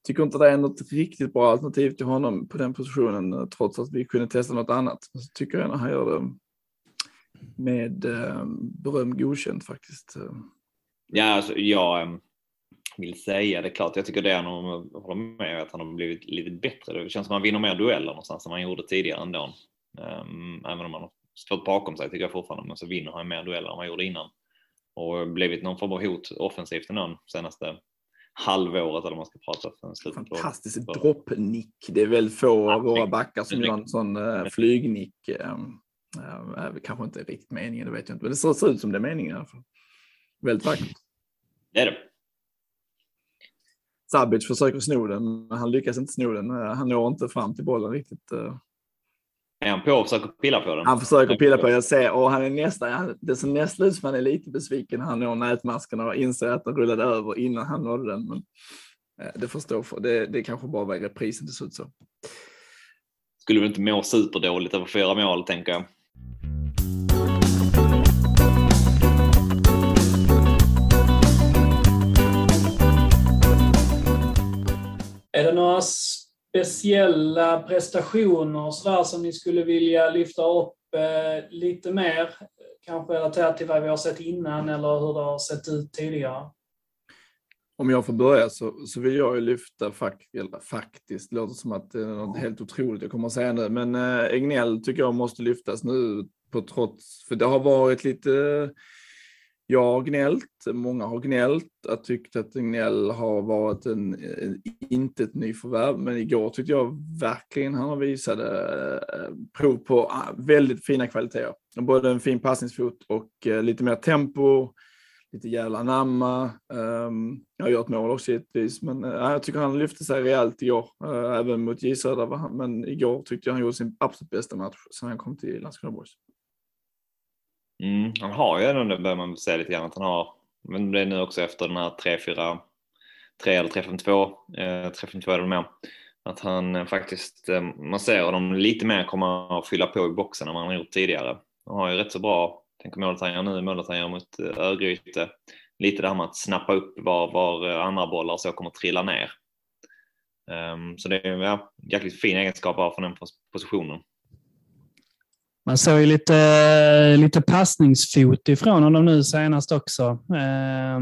tycker inte det är något riktigt bra alternativ till honom på den positionen eh, trots att vi kunde testa något annat. Men så tycker jag att han gör det med eh, beröm godkänt faktiskt. Ja, alltså, jag ehm, vill säga det klart. Jag tycker det han håller med att han har blivit lite bättre. Det känns som att han vinner mer dueller någonstans än han gjorde tidigare ändå. Um, även om han har stått bakom sig tycker jag fortfarande, men så vinner han mer dueller än han gjorde innan. Och blivit någon form av hot offensivt någon senaste halvåret eller man ska prata. Fantastisk droppnick. Det är väl få av våra backar som gör en sån uh, flygnick. Um, uh, kanske inte riktigt meningen, det vet jag inte. Men det ser ut som det är meningen i alla fall. Väldigt vackert. Det är det. Sabic försöker sno den, men han lyckas inte sno den. Han når inte fram till bollen riktigt. Är han på och försöker pilla på den? Han försöker pilla på Jag ser och han är nästan, det som nästan ut som han är lite besviken när han når nätmasken och inser att den rullade över innan han nådde den. Men eh, det får stå för. Det, det kanske bara var i reprisen det såg ut så. Skulle väl inte må superdåligt över fyra mål, tänker jag. Är det några speciella prestationer så som ni skulle vilja lyfta upp eh, lite mer? Kanske relaterat till vad vi har sett innan eller hur det har sett ut tidigare? Om jag får börja så, så vill jag ju lyfta fakt, faktiskt, det låter som att det är något helt otroligt jag kommer att säga nu, men eh, Egnell tycker jag måste lyftas nu på trots, för det har varit lite jag har gnällt, många har gnällt, jag tyckt att Gnäll har varit en, en, inte ett nyförvärv, men igår tyckte jag verkligen han visade eh, prov på ah, väldigt fina kvaliteter. Både en fin passningsfot och eh, lite mer tempo, lite jävla namma. Ehm, jag har gjort mål också givetvis, men eh, jag tycker han lyfte sig rejält igår, även mot J Söder, men igår tyckte jag han gjorde sin absolut bästa match sedan han kom till Landskrona Boys. Mm, han har ju ändå, det börjar man säga lite grann, att han har, men det är nu också efter den här 3-4, 3 eller 3-5-2, eh, 3-5-2 är det med, att han eh, faktiskt, eh, man ser honom lite mer komma att fylla på i boxen än vad han har gjort tidigare. Han har ju rätt så bra, tänker målet han gör nu, målet han gör mot eh, Örgryte, lite det här med att snappa upp var, var eh, andra bollar så kommer trilla ner. Um, så det är ja, jäkligt fin egenskap bara från den positionen. Man såg ju lite, lite passningsfot ifrån honom nu senast också. Eh,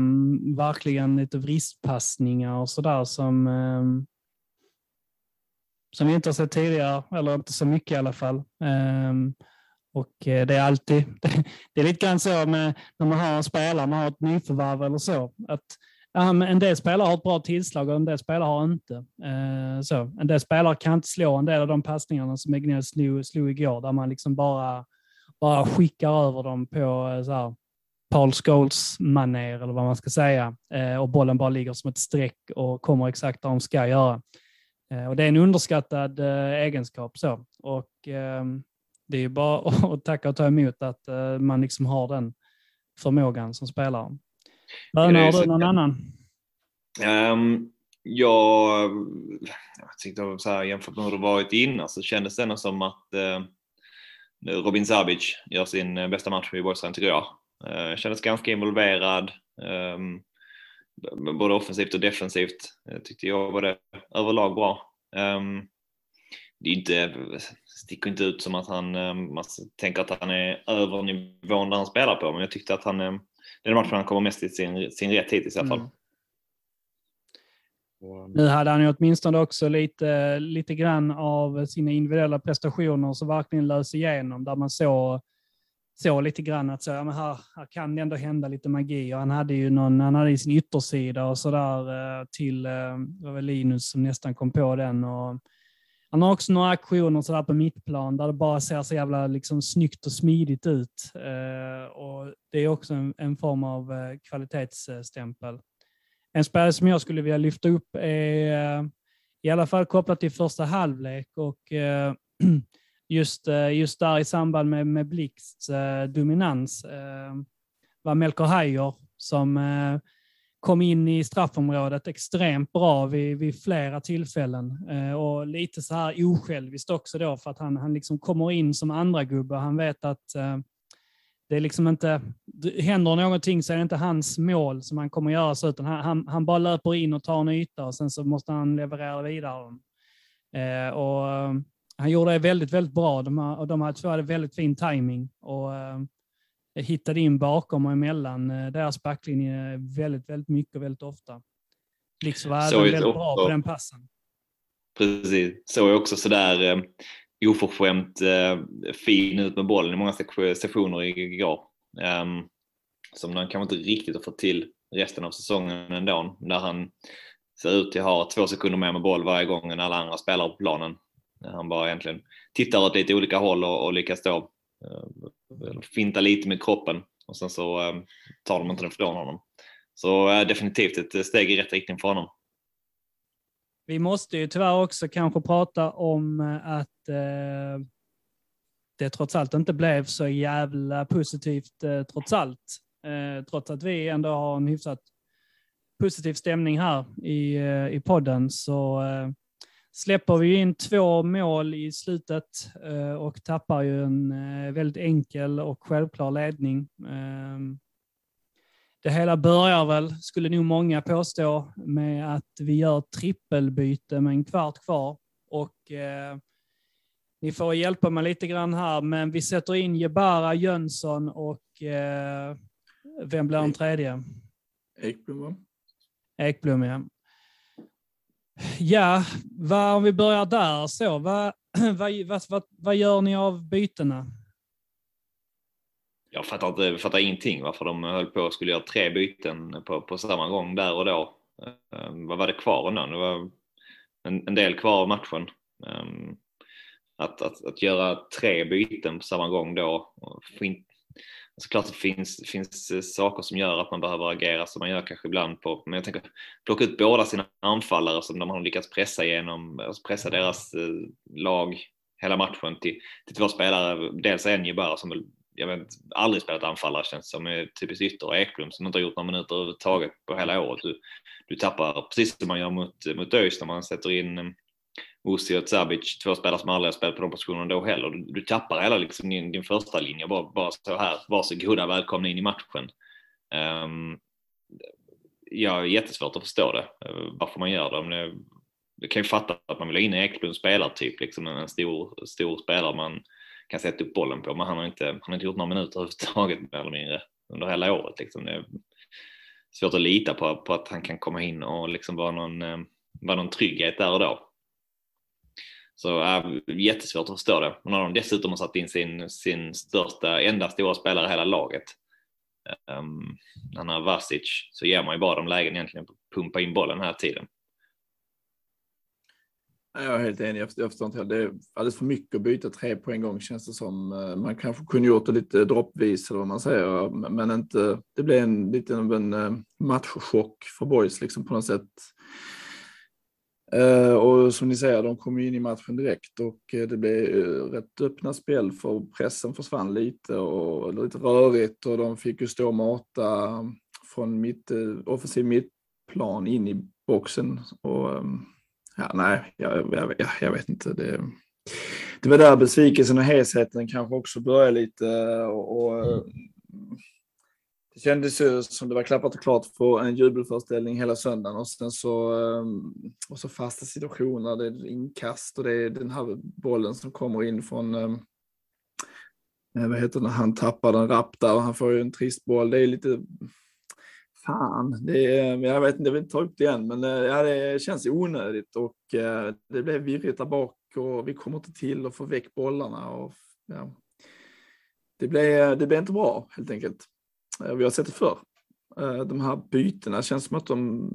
verkligen lite vristpassningar och sådär som, eh, som vi inte har sett tidigare, eller inte så mycket i alla fall. Ehm, eh, och det är alltid, det är lite grann så med när man har en spelare, man har ett nyförvärv eller så, att en del spelare har ett bra tillslag och en del spelare har inte. Uh, så, en del spelare kan inte slå en del av de passningarna som Egnell slog, slog igår, där man liksom bara, bara skickar över dem på eh, så här, Paul Scholes maner eller vad man ska säga. uh, och bollen bara ligger som ett streck och kommer exakt där de ska göra. Och det är en underskattad egenskap. så. Och ehm, Det är bara att tacka och ta emot att man liksom har den förmågan som spelare. Böna, har du någon annan? Um, jag, jag tyckte så här, jämfört med hur det varit innan så kändes det ändå som att uh, Robin Zabic gör sin eh, bästa match i Borgstrand tycker jag. Uh, kändes ganska involverad. Um, både offensivt och defensivt tyckte jag var det överlag bra. Um, det inte, sticker inte ut som att han, man tänker att han är över nivån där han spelar på, men jag tyckte att han den matchen han kommer mest i sin, sin rätt hittills i alla fall. Mm. Nu hade han ju åtminstone också lite, lite grann av sina individuella prestationer som verkligen lös igenom, där man såg så lite grann att så, ja, men här, här kan det ändå hända lite magi. Och han hade ju någon, han hade sin yttersida och sådär eh, till, eh, det var väl Linus som nästan kom på den. Och han har också några aktioner så där på mittplan där det bara ser så jävla liksom snyggt och smidigt ut. Eh, och Det är också en, en form av eh, kvalitetsstämpel. En spelare som jag skulle vilja lyfta upp är eh, i alla fall kopplat till första halvlek och eh, just, eh, just där i samband med, med Blixts eh, dominans eh, var Melker Heijer som eh, kom in i straffområdet extremt bra vid, vid flera tillfällen eh, och lite så här osjälviskt också då för att han, han liksom kommer in som andra gubbe. Han vet att eh, det är liksom inte, händer någonting så är det inte hans mål som han kommer göra så, utan han, han, han bara löper in och tar en yta och sen så måste han leverera vidare. Eh, och, eh, han gjorde det väldigt, väldigt bra. De, och de här två hade väldigt fin timing och eh, hittade in bakom och emellan eh, deras backlinje väldigt, väldigt mycket och väldigt ofta. Liksom var så väldigt bra på den passen. Precis, såg också sådär eh, oförskämt eh, fin ut med bollen i många sessioner igår. Um, som han kanske inte riktigt har fått till resten av säsongen ändå. Där han ser ut att ha två sekunder mer med boll varje gång än alla andra spelare på planen. Han bara egentligen tittar åt lite olika håll och, och lyckas då Eh, finta lite med kroppen och sen så eh, tar de inte den från honom. Så eh, definitivt ett steg i rätt riktning för honom. Vi måste ju tyvärr också kanske prata om att eh, det trots allt inte blev så jävla positivt eh, trots allt. Eh, trots att vi ändå har en hyfsat positiv stämning här i, i podden så släpper vi in två mål i slutet eh, och tappar ju en eh, väldigt enkel och självklar ledning. Ehm, det hela börjar väl, skulle nog många påstå, med att vi gör trippelbyte med en kvart kvar. Och eh, ni får hjälpa mig lite grann här, men vi sätter in Jebara, Jönsson och eh, vem blir den tredje? Ekblom. Ekblom, ja. Ja, vad, om vi börjar där så. Vad, vad, vad, vad, gör ni av bytena? jag fattar, inte, fattar ingenting varför de höll på och skulle göra tre byten på, på samma gång där och då. Um, vad var det kvar ändå? Det var en, en del kvar av matchen. Um, att, att, att göra tre byten på samma gång då. Alltså det finns, finns eh, saker som gör att man behöver agera som man gör kanske ibland på, men jag tänker plocka ut båda sina anfallare som de har lyckats pressa igenom, alltså pressa deras eh, lag hela matchen till, till två spelare. Dels en bara som väl, jag vet aldrig spelat anfallare känns som, är typiskt ytter och Ekblom som inte har gjort några minuter överhuvudtaget på hela året. Du, du tappar precis som man gör mot, mot ÖIS när man sätter in Uzi och Zabic, två spelare som aldrig har spelat på de positionerna då heller. Du, du tappar hela liksom din, din första linje bara, bara så här, varsågoda, välkomna in i matchen. Ehm, um, jag har jättesvårt att förstå det, uh, varför man gör det. Men Jag kan ju fatta att man vill ha in Eklund spelartyp, liksom en stor, stor spelare man kan sätta upp bollen på, men han har inte, han har inte gjort några minuter överhuvudtaget mer eller mindre under hela året. Liksom. Det är svårt att lita på, på att han kan komma in och liksom vara någon, eh, vara någon trygghet där och då. Så äh, jättesvårt att förstå det. Och när de dessutom har satt in sin, sin största, enda stora spelare i hela laget, ehm, um, han har Vasic, så ger man ju bara dem lägen egentligen att pumpa in bollen den här tiden. Jag är helt enig, jag förstår inte. Det är alldeles för mycket att byta tre på en gång känns det som. Eh, man kanske kunde gjort det lite droppvis eller vad man säger, men inte. Det blev en liten av en eh, matchchock för boys liksom på något sätt. Eh, och som ni säger, de kom in i matchen direkt och eh, det blev eh, rätt öppna spel för pressen försvann lite och lite rörigt och de fick ju stå och mata från mitt, offensiv mittplan in i boxen. Och, ehm, ja, nej, jag, jag, jag, jag, vet inte. Det, det var där besvikelsen och hesheten kanske också började lite och, och det kändes ju som det var klappat och klart för en jubelföreställning hela söndagen och sen så, ehm, och så fasta situationer, det är inkast och det är den här bollen som kommer in från, ehm, eh, vad heter det, han tappar den rappt där och han får ju en trist boll. Det är lite, fan, det är, ehm, jag vet inte, jag vill inte ta upp det igen, men eh, ja, det känns onödigt och eh, det blev virrigt där bak och vi kommer inte till att få väck bollarna och ja, det blev, det blev inte bra helt enkelt. Eh, vi har sett det förr. Eh, de här bytena känns som att de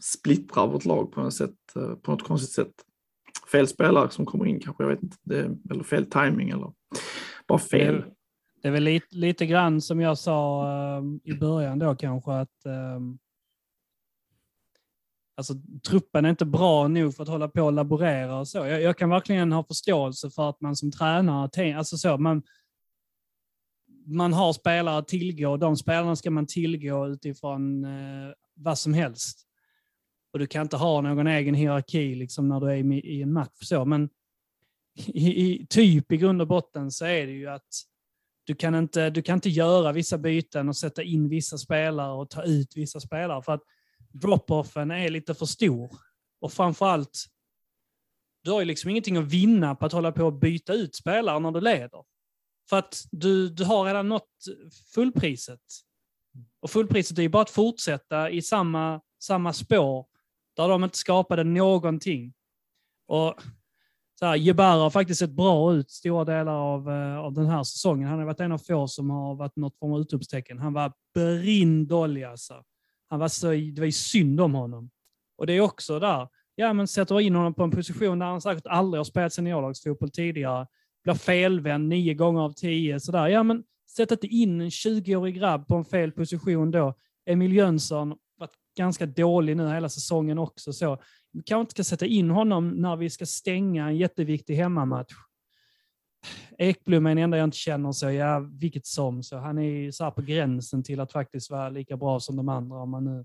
splittrar vårt lag på något, sätt, eh, på något konstigt sätt. Fel spelare som kommer in kanske, jag vet inte. Det eller fel timing eller bara fel. Det är väl lite, lite grann som jag sa i början då kanske att um, alltså, truppen är inte bra nog för att hålla på och laborera och så. Jag, jag kan verkligen ha förståelse för att man som tränare, alltså så, man, man har spelare att tillgå. De spelarna ska man tillgå utifrån eh, vad som helst. Och du kan inte ha någon egen hierarki liksom, när du är i, en match. Så. Men i, i, typ i grund och botten så är det ju att du kan, inte, du kan inte göra vissa byten och sätta in vissa spelare och ta ut vissa spelare för att drop-offen är lite för stor. Och framförallt, du har ju liksom ingenting att vinna på att hålla på och byta ut spelare när du leder. För att du, du har redan nått fullpriset. Och fullpriset är ju bara att fortsätta i samma, samma spår där de inte skapade någonting. Och så här, Jebara har faktiskt sett bra ut stora delar av, eh, av den här säsongen. Han har varit en av få som har varit något form av utropstecken. Han var brindollig alltså. Han var så, det var ju synd om honom. Och det är också där, ja men sätter in honom på en position där han säkert aldrig har spelat seniorlagsfotboll tidigare blir felvänd nio gånger av tio. Sådär. Ja, men sätt inte in en 20-årig grabb på en fel position då. Emil Jönsson varit ganska dålig nu hela säsongen också. Så vi kanske inte ska sätta in honom när vi ska stänga en jätteviktig hemmamatch. Ekblom är den enda jag inte känner så, ja vilket som, så han är så på gränsen till att faktiskt vara lika bra som de andra om man nu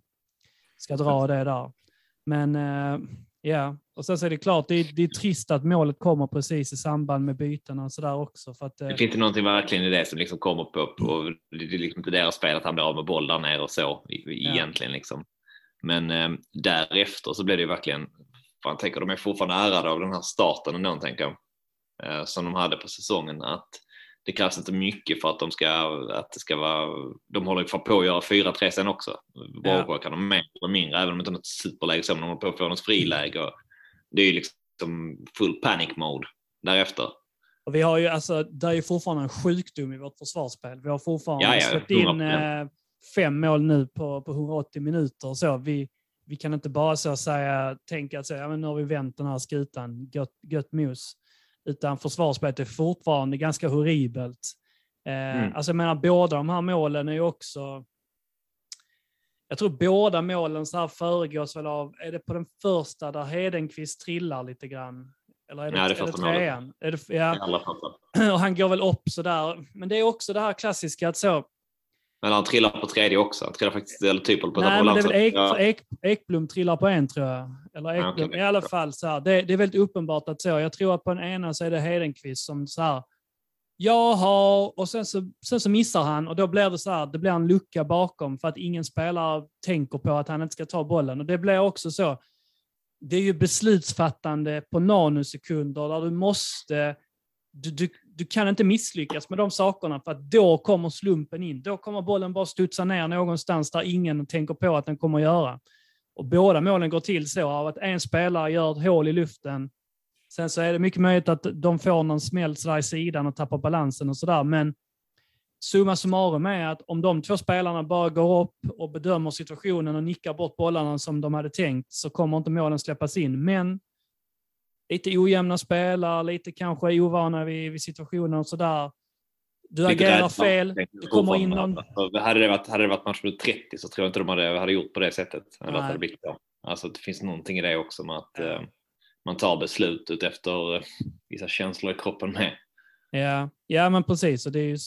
ska dra det där. Men eh, Ja, och sen så är det klart, det är, det är trist att målet kommer precis i samband med bytena och sådär också. För att, det finns inte någonting verkligen i det som liksom kommer på, på det är liksom inte deras spel att han blir av med boll där nere och så egentligen. Ja. Liksom. Men eh, därefter så blir det ju verkligen, fan tänker de är fortfarande ärade av den här starten ändå tänker jag, eh, som de hade på säsongen. Att det krävs inte mycket för att de ska, att det ska vara, de håller på att göra 4-3 sen också. Vårgård ja. kan de mer eller mindre, även om det inte är något superläge så, men de håller på att få något friläge. Det är ju liksom full panic mode därefter. Och vi har ju, alltså, det är ju fortfarande en sjukdom i vårt försvarsspel. Vi har fortfarande Ja, ja, släppt in 100%. eh, fem mål nu på, på 180 minuter. och Så vi, vi kan inte bara så säga, tänka att så, ja, men nu har vi vänt den här skutan, gött, gött mos. Utan försvarsspelet är fortfarande ganska horribelt. Eh, Mm. Alltså jag menar, båda de här målen är ju också... Jag tror båda målen så här föregås väl av, är det på den första där Hedenqvist trillar lite grann? Eller är det, Ja, det är det trean? Är det, ja, och han går väl upp sådär. Men det är också det här klassiska att så, Men han trillar på tredje också. Han trillar faktiskt, eller typ på nej men det är väl Ek, Ja. Ek, Ekblom trillar på en tror jag. Eller Ja, Ekblom, okej. i alla fall så här, det, det är väldigt uppenbart att så, jag tror att på den ena så är det Hedenqvist som så här, jaha, och sen så, sen så missar han och då blir det så här, det blir en lucka bakom för att ingen spelare tänker på att han inte ska ta bollen. Och det blir också så, det är ju beslutsfattande på nanosekunder där du måste, du, du, du kan inte misslyckas med de sakerna för att då kommer slumpen in. Då kommer bollen bara studsa ner någonstans där ingen tänker på att den kommer att göra. Och båda målen går till så av att en spelare gör ett hål i luften. Sen så är det mycket möjligt att de får någon smäll sådär i sidan och tappar balansen och sådär. Men summa summarum är att om de två spelarna bara går upp och bedömer situationen och nickar bort bollarna som de hade tänkt så kommer inte målen släppas in. Men lite ojämna spelare, lite kanske ovana vid, vid situationen och sådär. Du Lite agerar fel, det kommer in någon... fortfarande. Hade det varit, hade det varit match nummer 30 så tror jag inte de hade, hade gjort på det sättet. Eller att det hade blivit. Alltså det finns någonting i det också med att eh, man tar beslut ut efter eh, vissa känslor i kroppen med. Ja, ja men precis. Och det är ju,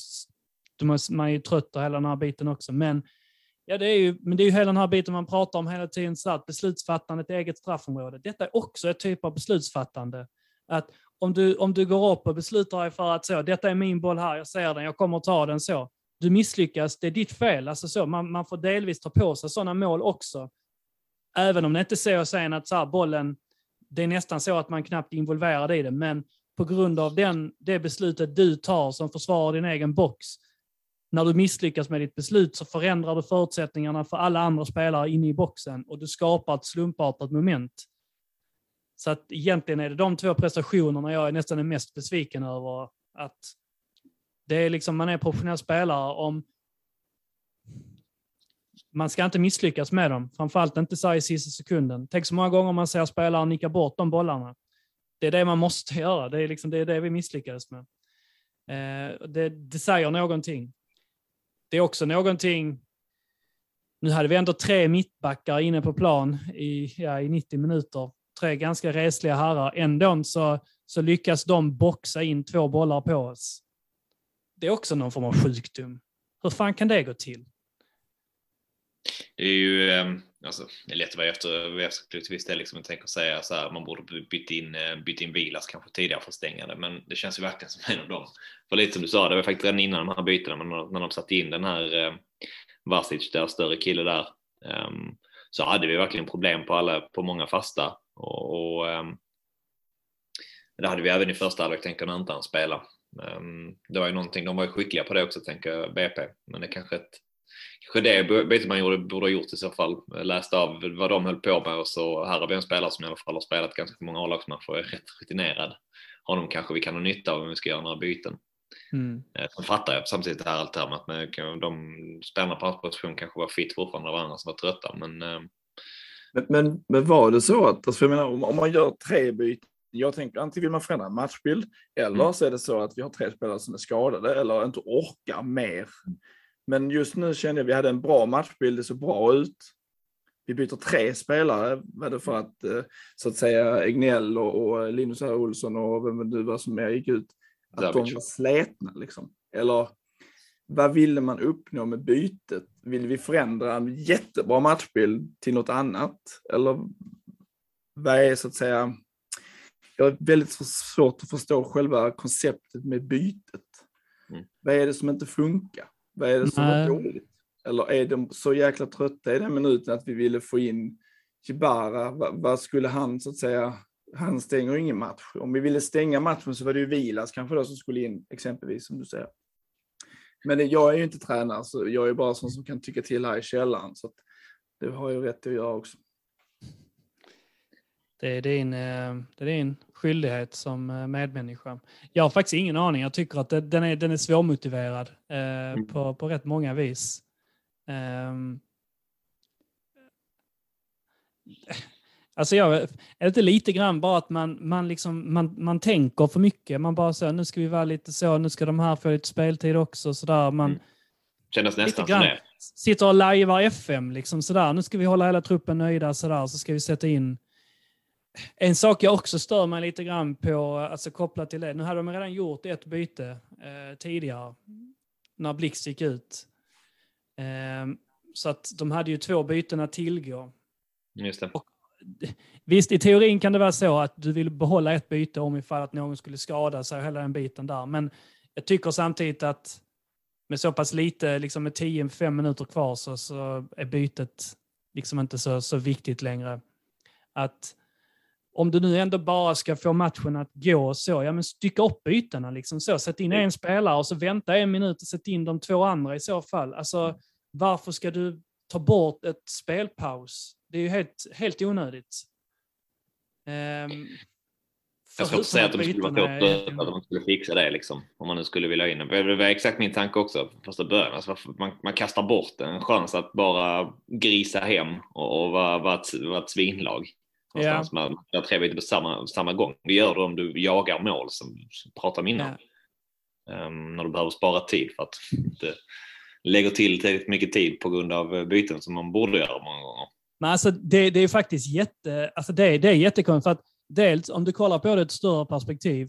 man är ju trött och hela den här biten också. Men, ja, det är ju, men det är ju hela den här biten man pratar om hela tiden, så att beslutsfattandet i eget straffområde. Detta är också ett typ av beslutsfattande. Att om du, om du går upp och beslutar dig för att så, detta är min boll här, jag ser den, jag kommer att ta den så. Du misslyckas, det är ditt fel. Alltså så, man, man får delvis ta på sig sådana mål också. Även om det inte är så sen att så här, bollen, det är nästan så att man knappt är involverad i det, men på grund av den, det beslutet du tar som försvarar din egen box. När du misslyckas med ditt beslut så förändrar du förutsättningarna för alla andra spelare inne i boxen och du skapar ett slumpartat moment. Så att egentligen är det de två prestationerna jag är nästan är mest besviken över. Att det är liksom, man är professionell spelare om man ska inte misslyckas med dem, framförallt inte så här i sista sekunden. Tänk så många gånger man ser spelare nicka bort de bollarna. Det är det man måste göra. Det är, liksom, det, är det vi misslyckades med. Eh, det, det säger någonting. Det är också någonting... Nu hade vi ändå tre mittbackar inne på plan i, ja, i 90 minuter. Tre ganska resliga herrar. Ändå så, så lyckas de boxa in två bollar på oss. Det är också någon form av sjukdom. Hur fan kan det gå till? Det är ju ehm, alltså, det är lätt att vara efter, efter liksom, jag tänker säga så här, man borde bytt in, eh, bytt in Vilas kanske tidigare för att stänga det, men det känns ju verkligen som en av dem. För lite som du sa, det var faktiskt redan innan de här bytena, men när, de satte in den här eh, Vasic, deras större kille där, ehm, så hade vi verkligen problem på alla, på många fasta och, och ehm, det hade vi även i första halvlek, tänker när inte han spelade. Ehm, det var ju någonting, de var ju skickliga på det också, tänker jag, BP, men det kanske ett Kanske det bytet man gjorde, borde ha gjort i så fall. Läst av vad de höll på med och så här har vi en spelare som i alla fall har spelat ganska många A-lagsmatcher och är rätt rutinerad. Honom kanske vi kan ha nytta av om vi ska göra några byten. Mm. Eh, Sen fattar jag samtidigt det här allt det här med att med, de spelarna på hans position kanske var fit fortfarande av andra som var trötta. Men eh, Men, men, men var det så att, alltså jag menar, om, om man gör tre byten, jag tänker antingen vill man förändra en matchbild eller Mm. så är det så att vi har tre spelare som är skadade eller inte orkar mer. Men just nu kände jag att vi hade en bra matchbild, det såg bra ut. Vi byter tre spelare, var för att eh, så att säga Egnell och, och Linus R. Olsson och vem det nu var som mer gick ut, att Zavic. de var slätna liksom. Eller vad ville man uppnå med bytet? Vill vi förändra en jättebra matchbild till något annat? Eller vad är så att säga... Jag har väldigt svårt att förstå själva konceptet med bytet. Mm. Vad är det som inte funkar? Vad är det som Nej. är dåligt? Eller är de så jäkla trötta i den minuten att vi ville få in Jibara? Vad, skulle han så att säga... Han stänger ju ingen match. Om vi ville stänga matchen så var det ju Vilas kanske då som skulle in exempelvis som du säger. Men det- jag är ju inte tränare, så jag är bara sån som kan tycka till här i källaren. Så det har jag rätt att göra också. Det är din, eh, det är din skyldighet som eh, medmänniska. Jag har faktiskt ingen aning. Jag tycker att den, är, den är svårmotiverad eh, Mm. på, på rätt många vis. Ehm. Alltså jag, är det inte lite grann bara att man, man, liksom, man, man tänker för mycket? Man bara så, nu ska vi vara lite så, nu ska de här få lite speltid också. Så där. Man, Mm. Kändes nästan lite som grann det. sitter och lajvar FM. Liksom sådär. Nu ska vi hålla hela truppen nöjda, sådär, så ska vi sätta in... En sak jag också stör mig lite grann på, alltså kopplat till det, nu hade de redan gjort ett byte eh, tidigare, när Blixt gick ut. Ehm, så att de hade ju två byten att tillgå. Just det. Visst, i teorin kan det vara så att du vill behålla ett byte om ifall att någon skulle skada sig och hela den biten där. Men jag tycker samtidigt att med så pass lite, liksom med 10-5 minuter kvar, så, så är bytet liksom inte så, så viktigt längre. Att om du nu ändå bara ska få matchen att gå så, ja men stycka upp bytena liksom så. Sätt in en spelare och så vänta en minut och sätt in de två andra i så fall. Alltså, varför ska du ta bort ett spelpaus? Det är ju helt, helt onödigt. Um, Jag ska inte säga att de skulle vara så att de skulle fixa det liksom. Om man nu skulle vilja in det. Var exakt min tanke också första början. Alltså, man, man kastar bort en chans att bara grisa hem och, och vara, ett, vara ett svinlag. Någonstans med man gör tre byten på samma, samma gång. Det gör du om du jagar mål som, pratar om innan. Ehm, när du behöver spara tid för att inte lägger till tillräckligt mycket tid på grund av eh, byten som man borde göra många gånger. Men alltså det, det är faktiskt jätte, alltså det, det är jättekonstigt. För att dels om du kollar på det i ett större perspektiv.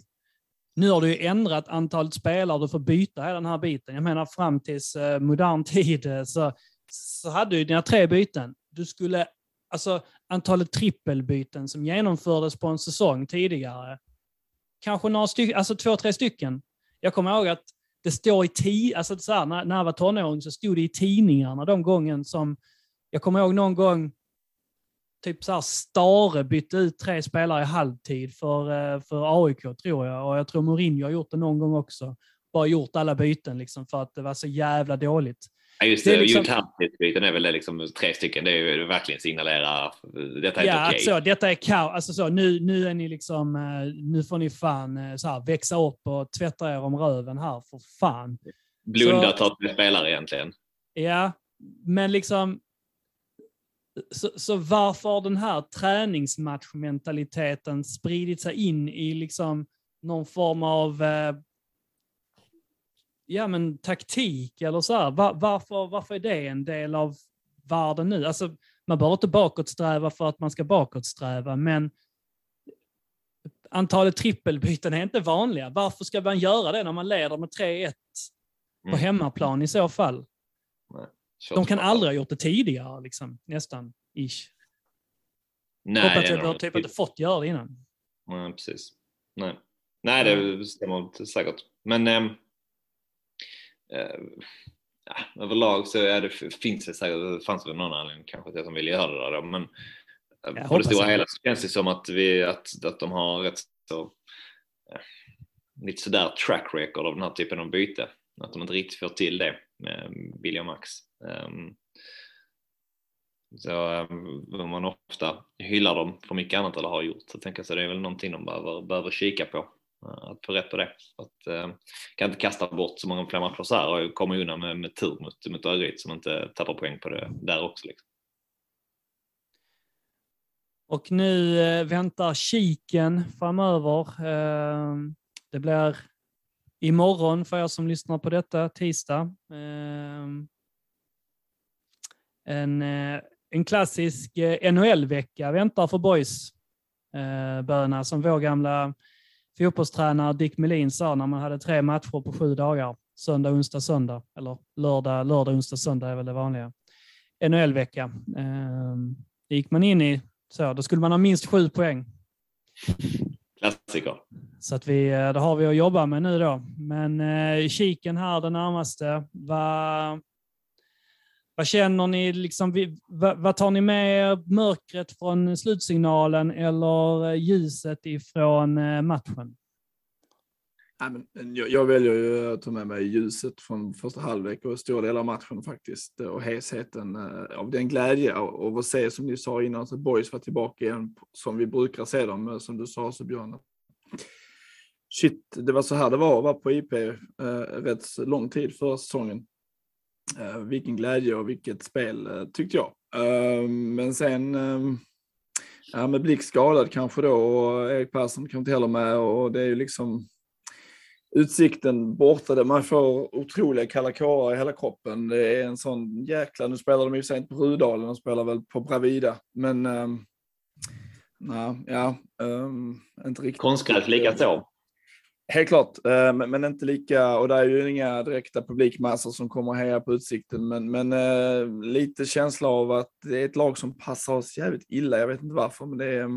Nu har du ju ändrat antalet spelare du får byta i den här biten. Jag menar fram tills eh, modern tid eh, så, så hade du dina tre byten. Du skulle, alltså antalet trippelbyten som genomfördes på en säsong tidigare. Kanske några stycken, alltså två, tre stycken. Jag kommer ihåg att det står i tid, alltså så här, när, när jag var tonåring så stod det i tidningarna de gången som, jag kommer ihåg någon gång typ så här Stare bytte ut tre spelare i halvtid för, eh, för AIK tror jag. Och jag tror Mourinho har gjort det någon gång också. Bara gjort alla byten liksom för att det var så jävla dåligt. Ja, just Det det, är liksom- liksom... är väl det liksom tre stycken. Det är ju verkligen signalera detta är Ja, inte okej. alltså, detta är kaos. Alltså, så, nu, nu är ni liksom, eh, nu får ni fan eh, så här, växa upp och tvätta er om röven här för fan. Blunda så- ta tre spelare egentligen. Ja, men liksom... Så, så varför har den här träningsmatchmentaliteten spridit sig in i liksom någon form av eh, ja, men taktik eller så här? Var, varför, varför är det en del av världen nu? Alltså, man behöver inte bakåtsträva för att man ska bakåtsträva, men antalet trippelbyten är inte vanliga. Varför ska man göra det när man leder med 3-1 på Mm. hemmaplan i så fall? Så De kan aldrig ha gjort det tidigare, liksom, nästan. Ish. Nej, vi har typ inte fått göra det innan. Nej, precis. Nej, Nej det stämmer säkert. Men ehm, eh, ja, överlag så är det, finns det säkert, det fanns väl någon anledning kanske till att de ville göra det där men eh, på det stora hela så känns det som att, vi, att, att de har rätt så eh, lite sådär track record av den här typen av byte. Att de inte riktigt får till det med William Max. Ehm, så um, om man ofta hyllar dem för mycket annat eller har gjort så tänker jag så det är väl någonting de behöver, behöver kika på. Eh, att få rätt på det. Att, eh, kan inte kasta bort så många fler matcher så här och komma undan med, med tur mot, mot Örgryte som inte tappar poäng på det där också. Liksom. Och nu eh, väntar kiken framöver. Eh, det blir imorgon för er som lyssnar på detta, tisdag. En, en klassisk NHL-vecka väntar för boys. Eh, Böna, som vår gamla fotbollstränare Dick Melin sa när man hade tre matcher på sju dagar. Söndag, onsdag, söndag. Eller lördag, lördag, onsdag, söndag är väl det vanliga. NHL-vecka. Eh, det gick man in i så, då skulle man ha minst sju poäng. Klassiker. Så att vi, eh, det har vi att jobba med nu då. Men eh, kiken här den närmaste. Vad, vad känner ni? Liksom, vad, tar ni med er? Mörkret från slutsignalen eller eh, ljuset ifrån eh, matchen? Jag, väljer ju att ta med mig ljuset från första halvlek och stora delar av matchen faktiskt och hesheten eh, av den glädje och, och att se som ni sa innan att Boys var tillbaka igen som vi brukar se dem som du sa så Björn. Shit, det var så här det var att vara på IP rätt lång tid förra säsongen. Eh, vilken glädje och vilket spel eh, tyckte jag. Eh, men sen eh, ja, med Blick skadad kanske då och Erik Persson kom inte heller med och det är ju liksom utsikten borta där man får otroliga kalla kårar i hela kroppen. Det är en sån jäkla, nu spelar de ju sig inte på Rudalen, de spelar väl på Bravida, men um, nej, ja, um, inte riktigt. Konstgräs lika så. Helt klart, eh, men, inte lika, och det är ju inga direkta publikmassor som kommer att heja på utsikten, men, men eh, lite känsla av att det är ett lag som passar oss jävligt illa, jag vet inte varför, men det är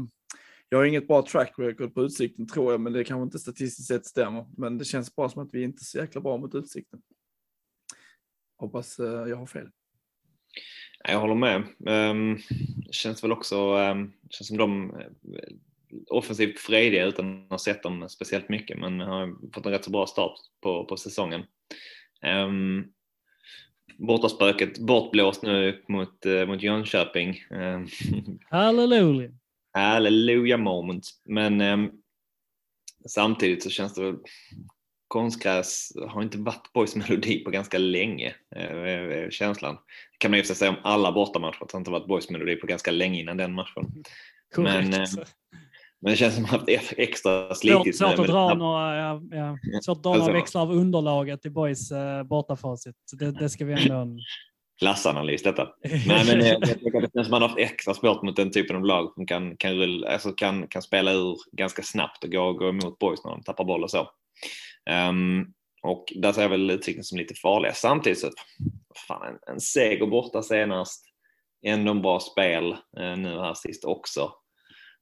jag har inget bra track record på utsikten tror jag, men det kanske inte statistiskt sett stämmer. Men det känns bara som att vi inte är så jäkla bra mot utsikten. Hoppas eh, jag har fel. Jag håller med. Um, känns väl också, um, känns som de offensivt frediga utan att ha sett dem speciellt mycket, men har fått en rätt så bra start på, på säsongen. Um, bortaspöket bortblåst nu mot, uh, mot Jönköping. Halleluja! Halleluja moment. Men eh, samtidigt så känns det väl konstgräs har inte varit Boys melodi på ganska länge, eh, känslan. Det kan man ju säga om alla bortamatcher, att det inte varit Boys melodi på ganska länge innan den matchen. Men, eh, men det känns som att man haft extra slitigt. Svårt, svårt att dra några, ja, ja, svårt att dra några växlar av underlaget i Boys eh, bortafacit. Det, det ska vi ändå klassanalys detta. Nej, men jag, jag tycker att det känns som man har haft extra svårt mot den typen av lag som kan, kan, rulla, alltså kan, kan spela ur ganska snabbt och gå, gå emot boys när de tappar boll och så. Um, och där ser jag väl Utsikten som lite farliga. Samtidigt så, fan en, en seger borta senast, ändå en bra spel uh, nu här sist också.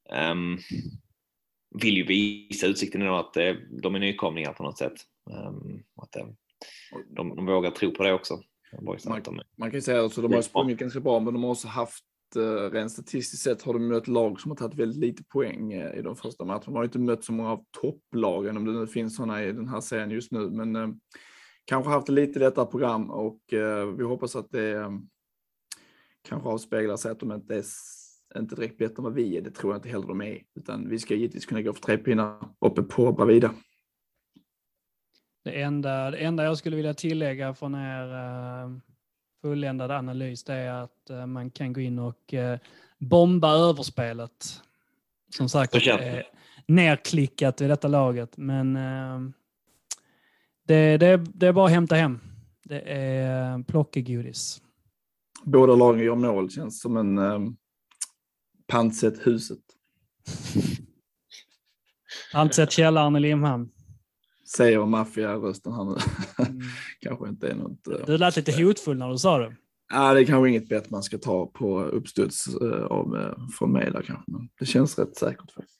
Um, vill ju visa Utsikten idag att uh, de är nykomlingar på något sätt. Um, att uh, de, de vågar tro på det också. Man, man, kan ju säga att alltså, de har sprungit ganska bra, men de har också haft uh, rent statistiskt sett har de mött lag som har tagit väldigt lite poäng i de första matcherna. De har inte mött så många av topplagen, om det nu finns sådana i den här serien just nu, men uh, kanske haft lite lättare program och vi hoppas att det um, kanske avspeglar sig att de inte är inte direkt bättre än vad vi är. Det tror jag inte heller de är, utan vi ska givetvis kunna gå för tre pinnar uppe på Bravida. Det enda, det enda jag skulle vilja tillägga från er uh, fulländade analys det är att uh, man kan gå in och uh, bomba överspelet. Som sagt, nerklickat i detta laget, men det, det, det är bara att hämta hem. Det är plockegodis. Båda lagen gör mål, känns som en pantsätt huset. Pantsätt källaren i Limhamn säger maffiarösten här nu. Mm. kanske inte är något. Uh, du lät lite hotfull när du sa det. Ja, det är kanske inget bett man ska ta på uppstuds uh, av, uh, från mig där kanske, men det känns rätt säkert faktiskt.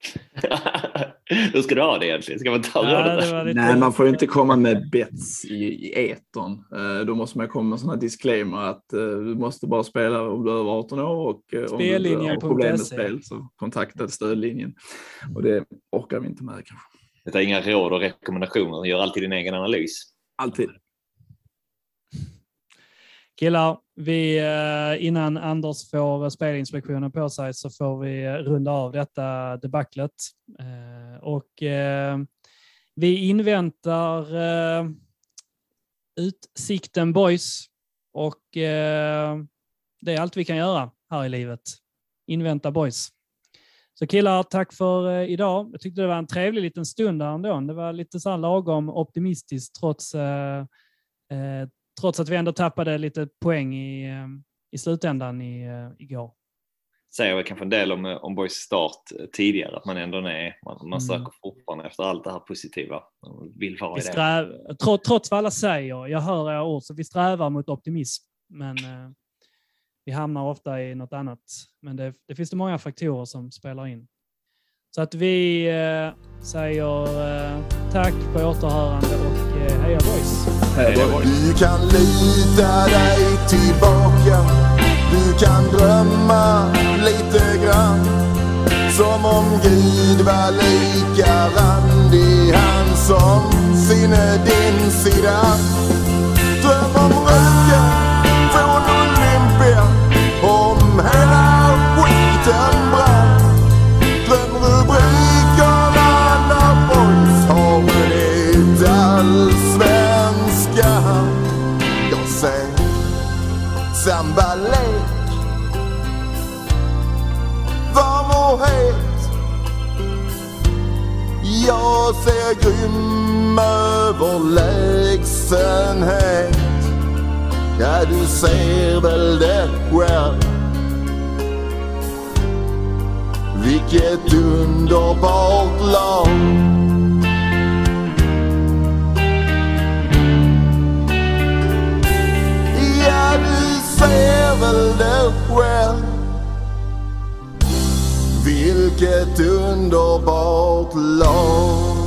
Hur ska du ha det egentligen? Ska man ta ja, det lite... Nej, man får ju inte komma med bets i, i etern. Uh, då måste man komma med sådana disclaimer att uh, du måste bara spela om du är över 18 år och uh, om du har problem med spel så kontakta stödlinjen. Och det orkar vi inte med kanske. Det är inga råd och rekommendationer. Gör alltid din egen analys. Alltid. Killar, vi, eh, innan Anders får spelinspektionen på sig så får vi runda av detta debaclet. Eh, och eh, vi inväntar Utsikten Boys och det är allt vi kan göra här i livet. Invänta Boys. Så killar, tack för idag. Jag tyckte det var en trevlig liten stund där ändå. Det var lite så här lagom optimistiskt trots, eh, trots att vi ändå tappade lite poäng i, eh, i slutändan i, eh, igår. Säger väl kanske en del om, om Boys start tidigare, att man ändå är, man, man mm. söker mm. fortfarande efter allt det här positiva. Vill vara vi sträv, trots, trots vad alla säger, jag hör era ord, så vi strävar mot optimism. Men eh, vi hamnar ofta i något annat. Men det, det finns det många faktorer som spelar in. Så att vi eh, säger eh, tack på återhörande och eh, heja boys! Heja boys! Du kan lita dig tillbaka. Du kan drömma lite grann. Som om Gud var lika randig, han som sinne din sida. Dröm om röken från Olympia om hela skiten Jag ser grym överlägsenhet. Ja, du ser väl det själv. Vilket underbart lag. Ja, du ser väl det själv. Vilket underbart lag